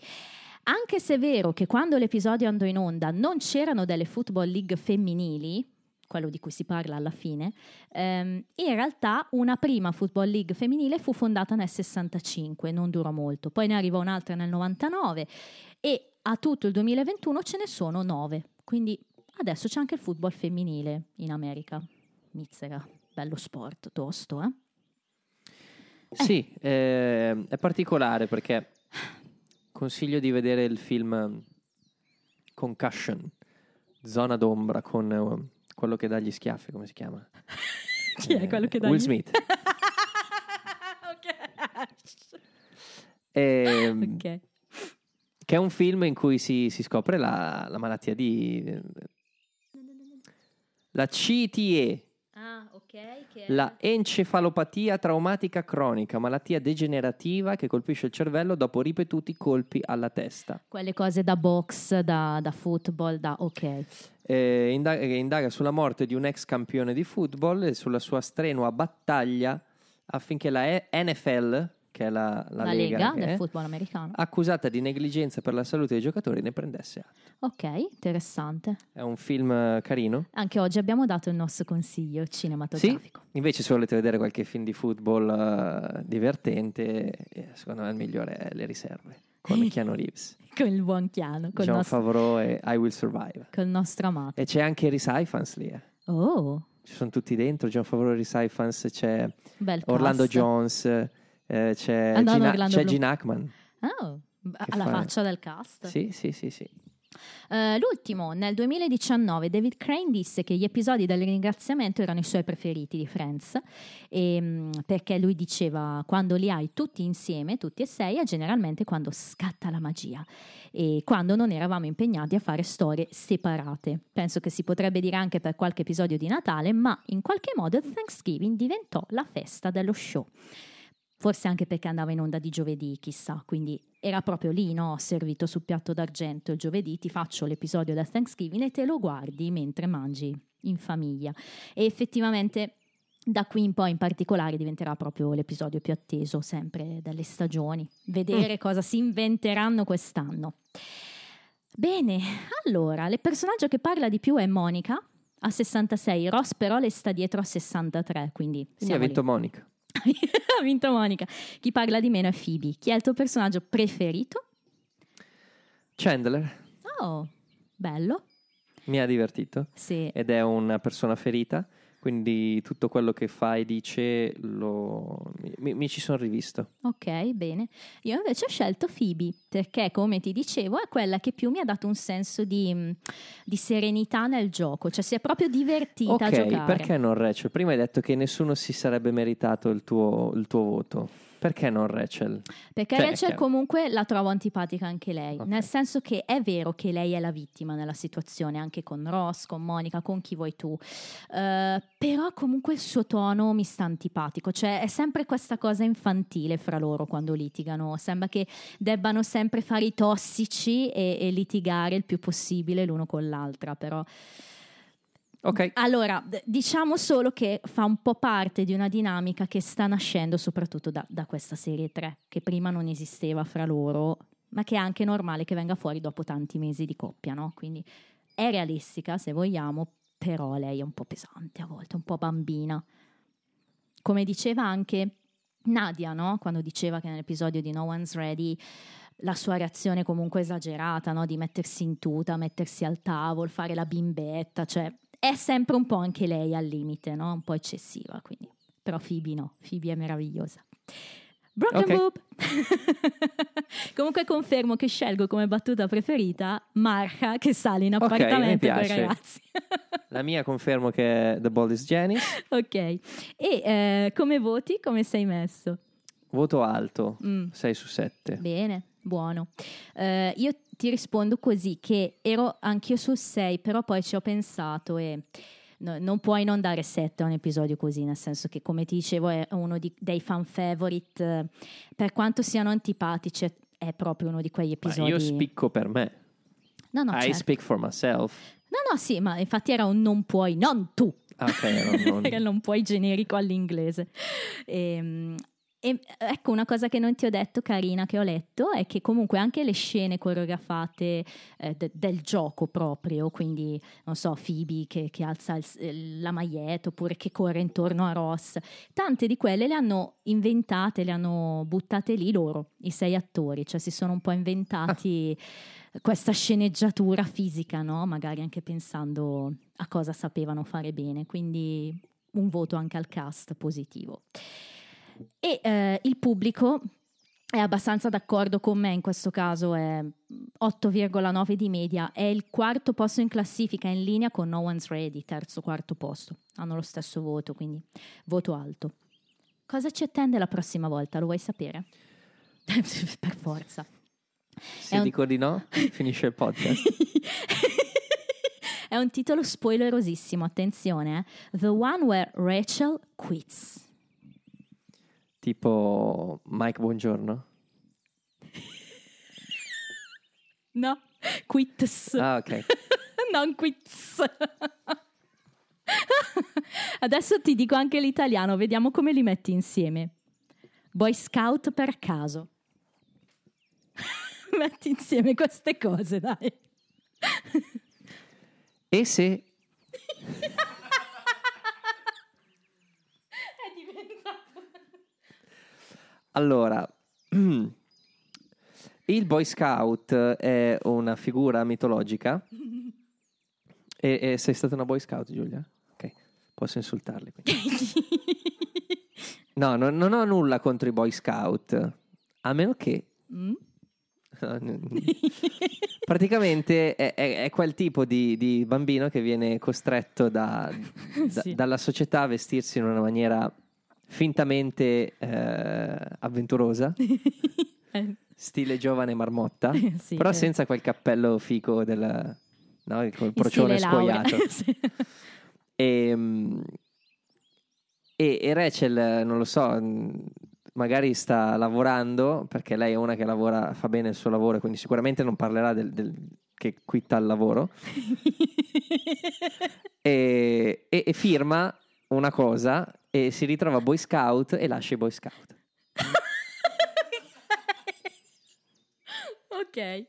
Anche se è vero che quando l'episodio andò in onda non c'erano delle Football League femminili, quello di cui si parla alla fine, ehm, in realtà una prima Football League femminile fu fondata nel 65, non durò molto, poi ne arrivò un'altra nel 99 e a tutto il 2021 ce ne sono nove, quindi adesso c'è anche il football femminile in America. Mizzera, bello sport, tosto, eh? Sì, eh, è particolare perché consiglio di vedere il film Concussion, Zona d'ombra con eh, quello che dà gli schiaffi, come si chiama? Chi è Eh, quello che dà Will gli- Smith. ok. Ehm, Ok. Che è un film in cui si, si scopre la, la malattia di... La CTE, Ah, la encefalopatia traumatica cronica, malattia degenerativa che colpisce il cervello dopo ripetuti colpi alla testa. Quelle cose da box, da, da football, da ok. Eh, indaga, che indaga sulla morte di un ex campione di football e sulla sua strenua battaglia affinché la NFL, che è la, la La, lega, lega del football americano. accusata di negligenza per la salute dei giocatori, ne prendesse atto. Ok, interessante. È un film eh, carino. Anche oggi abbiamo dato il nostro consiglio cinematografico. Invece, se volete vedere qualche film di football eh, divertente, eh, secondo me il migliore è Le riserve con Keanu Reeves, Con il buon piano, col, John nostro, Favreau e I Will Survive. col nostro amato. E c'è anche Rhys Ifans lì. Oh, Ci sono tutti dentro, John Favreau e Rhys Ifans, c'è bel Orlando cast. Jones, eh, c'è, Ah, Gina- c'è. Gene Hackman. Oh, alla fa- faccia del cast. Sì, sì, sì, sì. Eh, l'ultimo, nel 2019, David Crane disse che gli episodi del ringraziamento erano i suoi preferiti di Friends, ehm, perché lui diceva quando li hai tutti insieme, tutti e sei, è generalmente quando scatta la magia e quando non eravamo impegnati a fare storie separate. Penso che si potrebbe dire anche per qualche episodio di Natale, ma in qualche modo il Thanksgiving diventò la festa dello show. Forse anche perché andava in onda di giovedì, chissà, quindi era proprio lì, no? Servito sul piatto d'argento il giovedì, ti faccio l'episodio del Thanksgiving e te lo guardi mentre mangi in famiglia. E effettivamente da qui in poi in particolare diventerà proprio l'episodio più atteso sempre delle stagioni. Vedere cosa si inventeranno quest'anno. Bene, allora, il personaggio che parla di più è Monica a 66, Ross però le sta dietro a 63, quindi Quindi ha vinto Monica. Ha vinto Monica. Chi parla di meno è Phoebe. Chi è il tuo personaggio preferito? Chandler Oh, bello. mi ha divertito Sì. ed è una persona ferita, quindi tutto quello che fa e dice lo- mi, mi ci sono rivisto. Ok, bene. Io invece ho scelto Phoebe perché, come ti dicevo, è quella che più mi ha dato un senso di, mh, di serenità nel gioco, cioè si è proprio divertita a Ok, giocare. perché non Rachel? Prima hai detto che nessuno si sarebbe meritato il tuo, il tuo voto. Perché non Rachel? Perché Cioè, Rachel comunque la trovo antipatica anche lei, Ok. nel senso che è vero che lei è la vittima nella situazione, anche con Ross, con Monica, con chi vuoi tu, Eh, però comunque il suo tono mi sta antipatico, cioè è sempre questa cosa infantile fra loro quando litigano, sembra che debbano sempre fare i tossici e, e litigare il più possibile l'uno con l'altra, però... Ok, Allora, diciamo solo che fa un po' parte di una dinamica che sta nascendo soprattutto da, da questa serie 3, che prima non esisteva fra loro, ma che è anche normale che venga fuori dopo tanti mesi di coppia, no? Quindi è realistica se vogliamo, però lei è un po' pesante a volte, un po' bambina. Come diceva anche Nadia, no? Quando diceva che nell'episodio di No One's Ready la sua reazione comunque esagerata, no? Di mettersi in tuta, mettersi al tavolo, fare la bimbetta, cioè è sempre un po' anche lei al limite, no? Un po' eccessiva, quindi. Però Phoebe no, Phoebe è meravigliosa. Broken Ok. Boob! Comunque confermo che scelgo come battuta preferita Marca che sale in appartamento con i piace. ragazzi. la mia confermo che è The Boldest Janice. ok, e eh, come voti? Come sei messo? Voto alto, Mm. 6 su 7. Bene, buono. Eh, io ti rispondo così che ero anch'io sul 6, però poi ci ho pensato e no- non puoi non dare 7 a un episodio così, nel senso che come ti dicevo è uno di- dei fan favorite, eh, per quanto siano antipatici è- proprio uno di quegli Ma episodi. io spicco per me. No, no, I certo. speak for myself. no, no, sì, ma infatti era un non puoi, non tu. Ah, ok, non- non- Era non puoi generico all'inglese. Ehm, E ecco una cosa che non ti ho detto, carina, che ho letto, è che comunque anche le scene coreografate eh, de- del gioco proprio, quindi non so, Phoebe che, che alza il- la maglietta oppure che corre intorno a Ross, tante di quelle le hanno inventate, le hanno buttate lì loro, i sei attori, cioè si sono un po' inventati questa sceneggiatura fisica, no? Magari anche pensando a cosa sapevano fare bene, quindi un voto anche al cast positivo. E eh, il pubblico è abbastanza d'accordo con me in questo caso, è 8,9 di media, è il quarto posto in classifica in linea con No One's Ready, terzo quarto posto, hanno lo stesso voto, quindi voto alto. Cosa ci attende la prossima volta? Lo vuoi sapere? per forza. Se un- dico di no, finisce il podcast. È un titolo spoilerosissimo, attenzione. eh. The One Where Rachel Quits. Tipo Mike Buongiorno. No, quits. Ah, ok. non quits. Adesso ti dico anche l'italiano, vediamo come li metti insieme. Boy Scout per caso. metti insieme queste cose, dai. E se Allora, il Boy Scout è una figura mitologica. E, e sei stata una Boy Scout, Giulia? Ok, posso insultarli. No, non, non ho nulla contro i Boy Scout, a meno che... Mm? Praticamente è, è- è quel tipo di, di bambino che viene costretto da- da- Sì. dalla società a vestirsi in una maniera fintamente eh, avventurosa, stile giovane marmotta, sì, però eh. senza quel cappello fico del no, col procione scoiato. Sì. E, mm, e, e Rachel, non lo so, mm, magari sta lavorando perché lei è una che lavora, fa bene il suo lavoro, quindi sicuramente non parlerà del, del- che quitta il lavoro. E, e- e firma una cosa e si ritrova Boy Scout e lascia i Boy Scout. ok.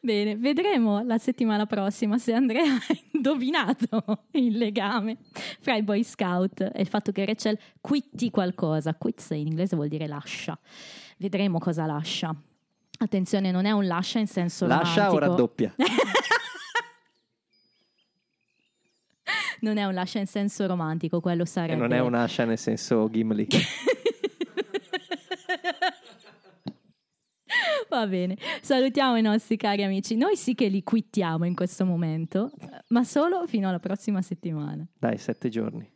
Bene, vedremo la settimana prossima se Andrea ha indovinato il legame fra i Boy Scout e il fatto che Rachel quitti qualcosa. Quits in inglese vuol dire lascia. Vedremo cosa lascia. Attenzione, non è un lascia in senso Lascia o romantico. raddoppia? Non è un lascia in senso romantico, quello E sarebbe. non è un'ascia nel senso Gimli. Va bene, salutiamo i nostri cari amici. Noi sì che li quittiamo in questo momento, ma solo fino alla prossima settimana. Dai, sette giorni.